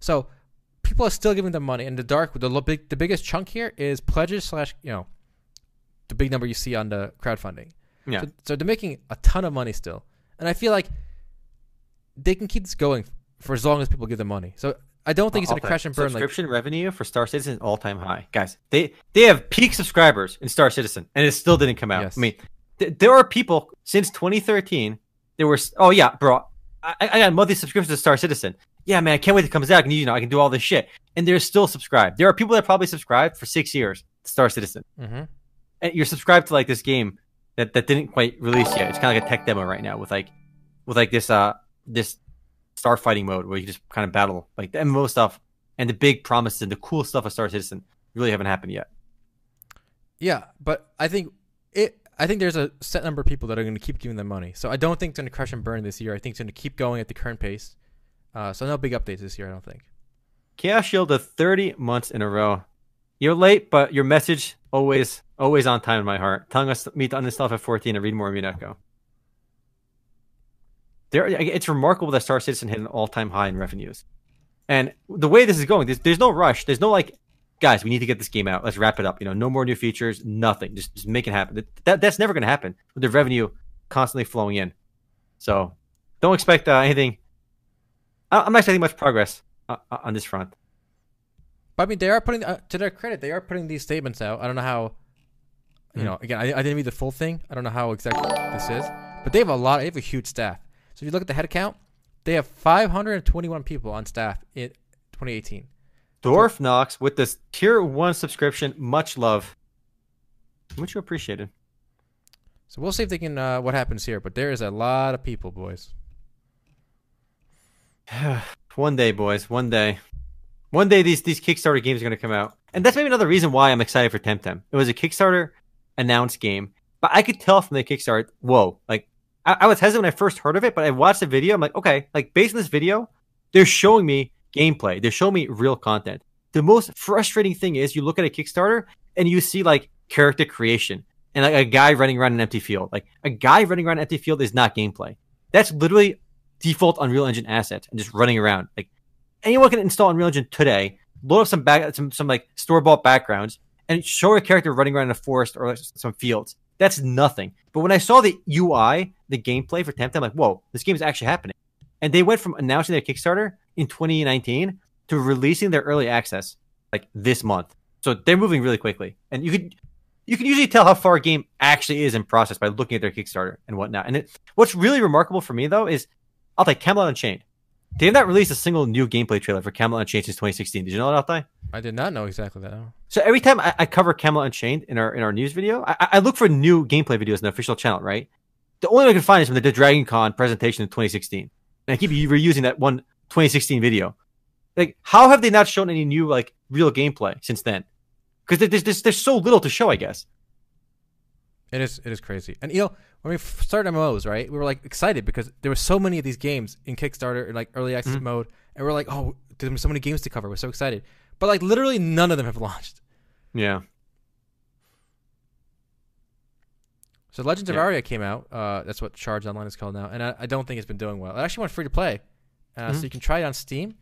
So people are still giving them money. And the dark, the big, the biggest chunk here is pledges slash you know, the big number you see on the crowdfunding. Yeah. So, so they're making a ton of money still, and I feel like they can keep this going for as long as people give them money. So I don't think it's going to crash and burn. Subscription like, revenue for Star Citizen all time high, guys. They they have peak subscribers in Star Citizen, and it still didn't come out. Yes. I mean, th- there are people since 2013. There were oh yeah, bro. I, I got monthly subscriptions to Star Citizen. Yeah, man, I can't wait to comes out. And you know, I can do all this shit, and they're still subscribed. There are people that probably subscribed for six years to Star Citizen, mm-hmm. and you're subscribed to like this game that, that didn't quite release yet. It's kind of like a tech demo right now with like with like this uh this starfighting mode where you just kind of battle like the MMO stuff and the big promises and the cool stuff of Star Citizen really haven't happened yet. Yeah, but I think it I think there's a set number of people that are going to keep giving them money. So I don't think it's going to crash and burn this year. I think it's going to keep going at the current pace. Uh, so no big updates this year, I don't think. Chaos Shield of 30 months in a row. You're late, but your message always always on time in my heart. Telling us me to uninstall at 14 and read more Echo. There, it's remarkable that Star Citizen hit an all-time high in revenues. And the way this is going, there's, there's no rush. There's no like guys, we need to get this game out. Let's wrap it up. You know, no more new features, nothing. Just just make it happen. That that's never going to happen with the revenue constantly flowing in. So don't expect uh, anything. I'm not expecting much progress uh, uh, on this front. But I mean, they are putting uh, to their credit, they are putting these statements out. I don't know how. You mm. know, again, I, I didn't read the full thing. I don't know how exactly this is, but they have a lot. They have a huge staff. So if you look at the head count, they have 521 people on staff in 2018. Dwarf Knox with this tier one subscription. Much love. Much appreciated. So we'll see if they can uh, what happens here, but there is a lot of people, boys. one day, boys. One day. One day these these Kickstarter games are gonna come out. And that's maybe another reason why I'm excited for Temtem. It was a Kickstarter announced game. But I could tell from the Kickstarter, whoa, like I, I was hesitant when I first heard of it, but I watched the video, I'm like, okay, like based on this video, they're showing me gameplay. They're showing me real content. The most frustrating thing is you look at a Kickstarter and you see like character creation and like a guy running around an empty field. Like a guy running around an empty field is not gameplay. That's literally default Unreal Engine assets and just running around. Like anyone can install Unreal Engine today, load up some back some some like store bought backgrounds, and show a character running around in a forest or some fields. That's nothing. But when I saw the UI, the gameplay for Temtem, I'm like, whoa, this game is actually happening. And they went from announcing their Kickstarter in 2019 to releasing their early access like this month. So they're moving really quickly, and you could you can usually tell how far a game actually is in process by looking at their Kickstarter and whatnot. And it, what's really remarkable for me though is I'll take Camelot Unchained. They have not released a single new gameplay trailer for Camelot Unchained since 2016. Did you know that, Altai? I did not know exactly that. So every time I, I cover Camelot Unchained in our in our news video, I, I, look for new gameplay videos in the official channel, right? The only one I can find is from the Dragon Con presentation in 2016. And I keep reusing that one 2016 video. Like, how have they not shown any new like real gameplay since then? Because there's, there's there's so little to show, I guess. It is it is crazy, and you know when we started MMOs, right? We were like excited because there were so many of these games in Kickstarter in like early access mm-hmm. mode, and we're like, oh, there's so many games to cover. We're so excited, but like literally none of them have launched. Yeah. So Legends of Yeah. Aria came out. Uh, that's what Shards Online is called now, and I, I don't think it's been doing well. It actually went free to play, uh, so Mhm. you can try it on Steam,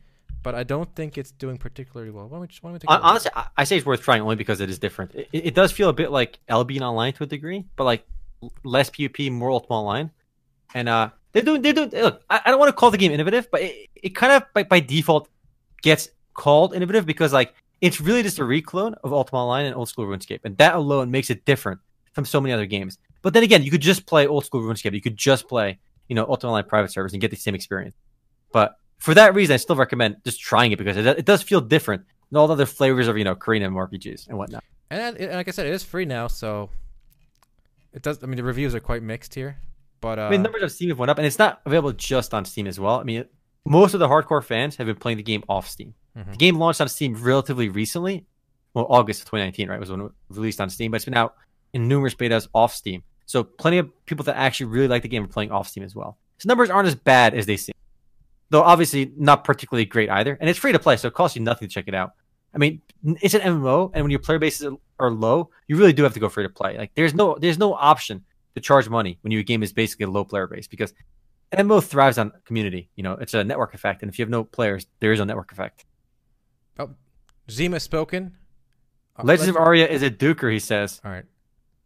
but I don't think it's doing particularly well. Why don't we, just- why don't we take Honestly, I, I say it's worth trying only because it is different. It, it does feel a bit like Albion Online to a degree, but like less PvP, more Ultima Online. And uh, they're doing they're doing. Look, I, I don't want to call the game innovative, but it, it kind of by, by default gets called innovative because like it's really just a reclone of Ultima Online and old school RuneScape, and that alone makes it different from so many other games. But then again, you could just play old school RuneScape. You could just play you know Ultima Online private servers and get the same experience. But for that reason, I still recommend just trying it because it, it does feel different than all the other flavors of you know Korean MMORPGs and whatnot. And, and like I said, it is free now, so it does. I mean, the reviews are quite mixed here, but uh, I mean, numbers of Steam have went up, and it's not available just on Steam as well. I mean, most of the hardcore fans have been playing the game off Steam. Mhm. The game launched on Steam relatively recently. Well, August of 2019, right, was when it was released on Steam, but it's been out in numerous betas off Steam. So plenty of people that actually really like the game are playing off Steam as well. So numbers aren't as bad as they seem, though obviously not particularly great either. And it's free to play, so it costs you nothing to check it out. I mean, it's an MMO, and when your player bases are low, you really do have to go free to play. Like, there's no there's no option to charge money when your game is basically a low player base because MMO thrives on community. You know, it's a network effect, and if you have no players, there is no network effect. Zima spoken. Uh, Legends of Aria is a duker, he says. All right.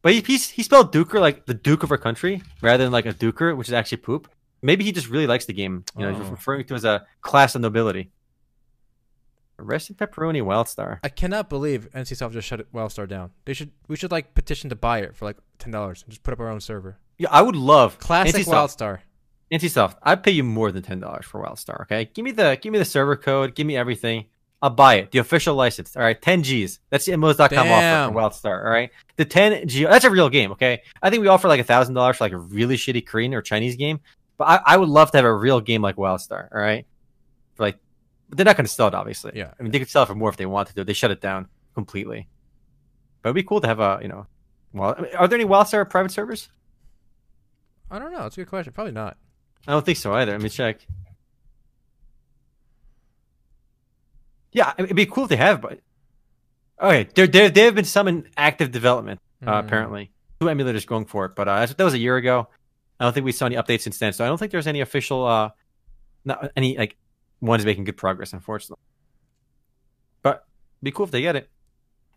But he, he he spelled duker like the duke of our country rather than like a duker, which is actually poop. Maybe he just really likes the game. You know, he's Oh. referring to as a class of nobility. Arrested pepperoni Wildstar. I cannot believe NCSoft just shut Wildstar down. They should. We should like petition to buy it for like ten dollars and just put up our own server. Yeah, I would love Classic NCSoft. Wildstar. NCSoft. I'd pay you more than ten dollars for Wildstar. Okay, give me the give me the server code. Give me everything. I'll buy it. The official license. All right, ten Gs. That's the MMOs.com Damn. offer for Wildstar. All right, the ten G. That's a real game. Okay, I think we offer like a thousand dollars for like a really shitty Korean or Chinese game. But I, I would love to have a real game like Wildstar. All right, for like, but they're not going to sell it. Obviously. Yeah. I mean, they could sell it for more if they wanted to. They shut it down completely. But it'd be cool to have a you know. Well, I mean, are there any Wildstar private servers? I don't know. It's a good question. Probably not. I don't think so either. Let me check. Yeah, it'd be cool if they have, but okay, there there there have been some in active development uh, Mm. apparently. Two emulators going for it, but uh, that was a year ago. I don't think we saw any updates since then, so I don't think there's any official, uh, not any like ones making good progress, unfortunately. But it'd be cool if they get it.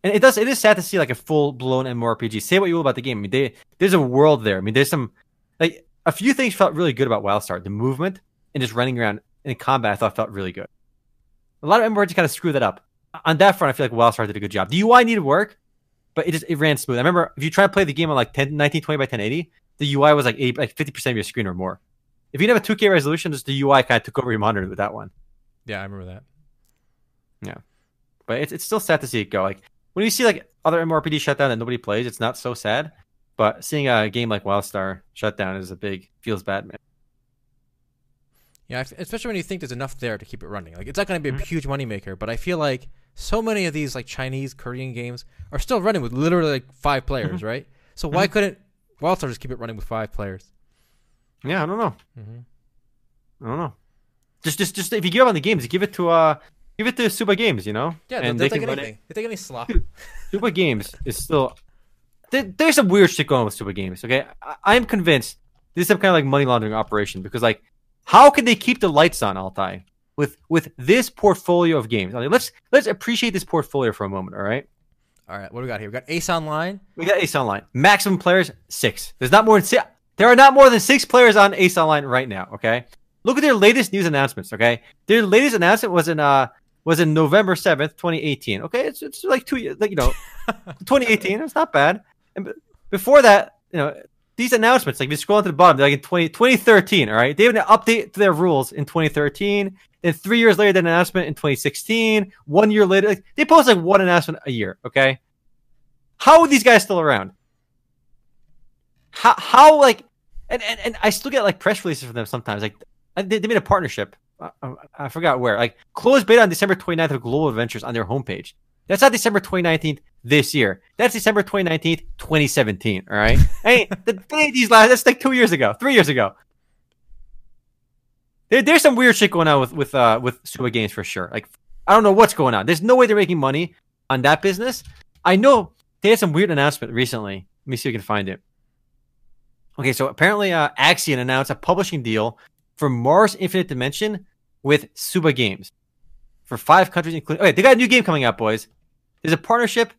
And it does. It is sad to see like a full blown MMORPG. Say what you will about the game. I mean, they, there's a world there. I mean, there's some like a few things felt really good about WildStar. The movement and just running around in combat, I thought felt really good. A lot of MMORPGs kind of screw that up. On that front, I feel like WildStar did a good job. The UI needed work, but it just it ran smooth. I remember if you try to play the game on like 10, 1920 by 1080, the UI was like 80, like 50% of your screen or more. If you didn't have a 2K resolution, just the UI kind of took over your monitor with that one. Yeah, I remember that. Yeah. But it's, it's still sad to see it go. Like when you see like other MMORPG shut down that nobody plays, it's not so sad. But seeing a game like WildStar shut down is a big feels bad, man. Yeah, especially when you think there's enough there to keep it running. Like it's not going to be a Mhm. huge moneymaker, but I feel like so many of these like Chinese, Korean games are still running with literally like five players, right? So why Mhm. couldn't Wildstar just keep it running with five players? Yeah, I don't know. Mm-hmm. I don't know. Just, just, just if you give up on the games, give it to uh, give it to Suba Games. You know, Yeah, and they take it. They take any slop. Suba Games is still. There, there's some weird shit going on with Suba Games. Okay, I, I'm convinced this is some kind of like money laundering operation because like, how can they keep the lights on Altai with with this portfolio of games? I mean, let's let's appreciate this portfolio for a moment. All right, All right, what do we got here? We got Ace Online. we got Ace Online. Maximum players six. There's not more than six. There are not more than six players on Ace Online right now. Okay, look at their latest news announcements. Okay, their latest announcement was in uh was in November seventh, 2018. Okay, it's it's like two years. Like you know. 2018. It's not bad. And before that, you know, these announcements, like if you scroll to the bottom, they're like in 20, 2013. All right, they have an update to their rules in 2013. Then three years later, an announcement in 2016. One year later, like, they post like one announcement a year. Okay, how are these guys still around? How how like, and and, and I still get like press releases from them sometimes. Like they, they made a partnership. I, I, I forgot where. Like closed beta on December 29th of Global Adventures on their homepage. That's not December 2019 this year. That's December 2019, 2017. All right. hey, the, these last, that's like two years ago, three years ago. There, there's some weird shit going on with with uh with Suba Games for sure. Like I don't know what's going on. There's no way they're making money on that business. I know they had some weird announcement recently. Let me see if I can find it. Okay, so apparently uh, Axion announced a publishing deal for Mars Infinite Dimension with Suba Games for five countries, including. Okay, they got a new game coming out, boys. There's a partnership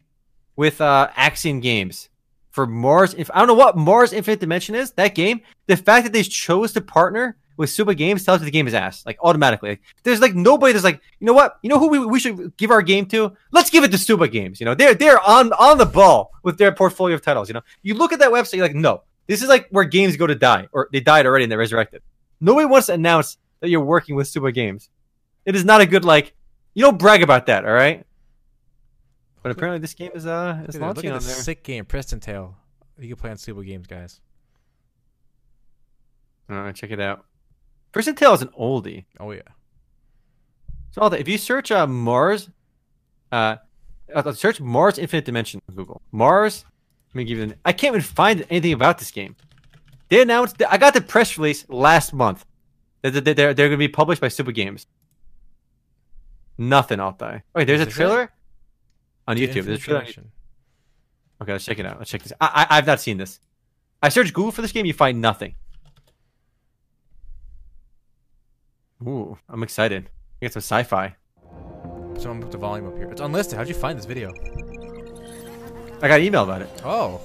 with uh, Axion Games for Mars. If I don't know what Mars Infinite Dimension is, that game. The fact that they chose to partner with Suba Games tells you the game is ass, like automatically. Like, there's like nobody that's like, you know what? You know who we, we should give our game to? Let's give it to Suba Games. You know, they're they're on on the ball with their portfolio of titles. You know, you look at that website, you're like, no, this is like where games go to die, or they died already and they're resurrected. Nobody wants to announce that you're working with Suba Games. It is not a good like. You don't brag about that, all right? But apparently, this game is uh is Look at, look at on the there. sick game, Priston Tale. You can play on Suba Games, guys. All right, check it out. Priston Tale is an oldie. Oh yeah. So all that- if you search uh, Mars, uh, uh, search Mars Infinite Dimension on Google. Mars. Let me give you. The, I can't even find anything about this game. They announced. I got the press release last month that that they're they're going to be published by Suba Games. Nothing, Altai. Wait, there's a trailer. it? Trailer on The YouTube. There's a trailer. on Okay, let's check it out. Let's check this. I, I I've not seen this. I searched Google for this game. You find nothing. Ooh, I'm excited. We got some sci-fi. Someone put the volume up here. It's unlisted. How'd you find this video? I got an email about it. Oh,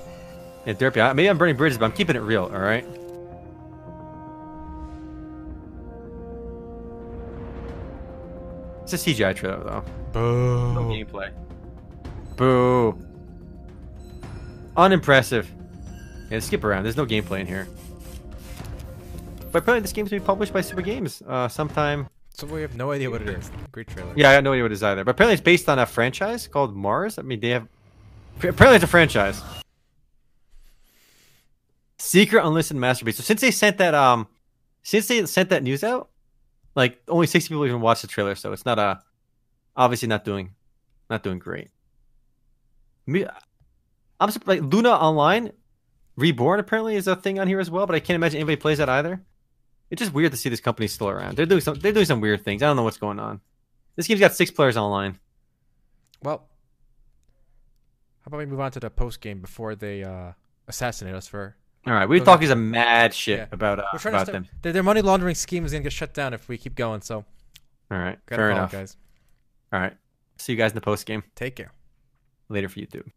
Yeah, Derpy. I- Maybe I'm burning bridges, but I'm keeping it real. All right. It's a CGI trailer though. No gameplay. Boo. Unimpressive. Yeah, skip around. There's no gameplay in here. But apparently this game's be published by Suba Games uh, sometime. So we have no idea what it is. Great trailer. Yeah, I got no idea what it is either. But apparently it's based on a franchise called Mars. I mean, they have. Apparently it's a franchise. Secret unlisted masterpiece. So since they sent that um, since they sent that news out, like only 60 people even watched the trailer, so it's not uh obviously not doing, not doing great. Me, I'm surprised. Like Luna Online, Reborn apparently is a thing on here as well, but I can't imagine anybody plays that either. It's just weird to see this company still around. They're doing some. They're doing some weird things. I don't know what's going on. This game's got six players online. Well, how about we move on to the post game before they uh, assassinate us for? All right, we Okay. talking a mad shit Yeah. about uh, We're trying to about them. their, their money laundering scheme is gonna get shut down if we keep going. So All right, fair enough. guys. All right, see you guys in the post game Take care. Later for YouTube.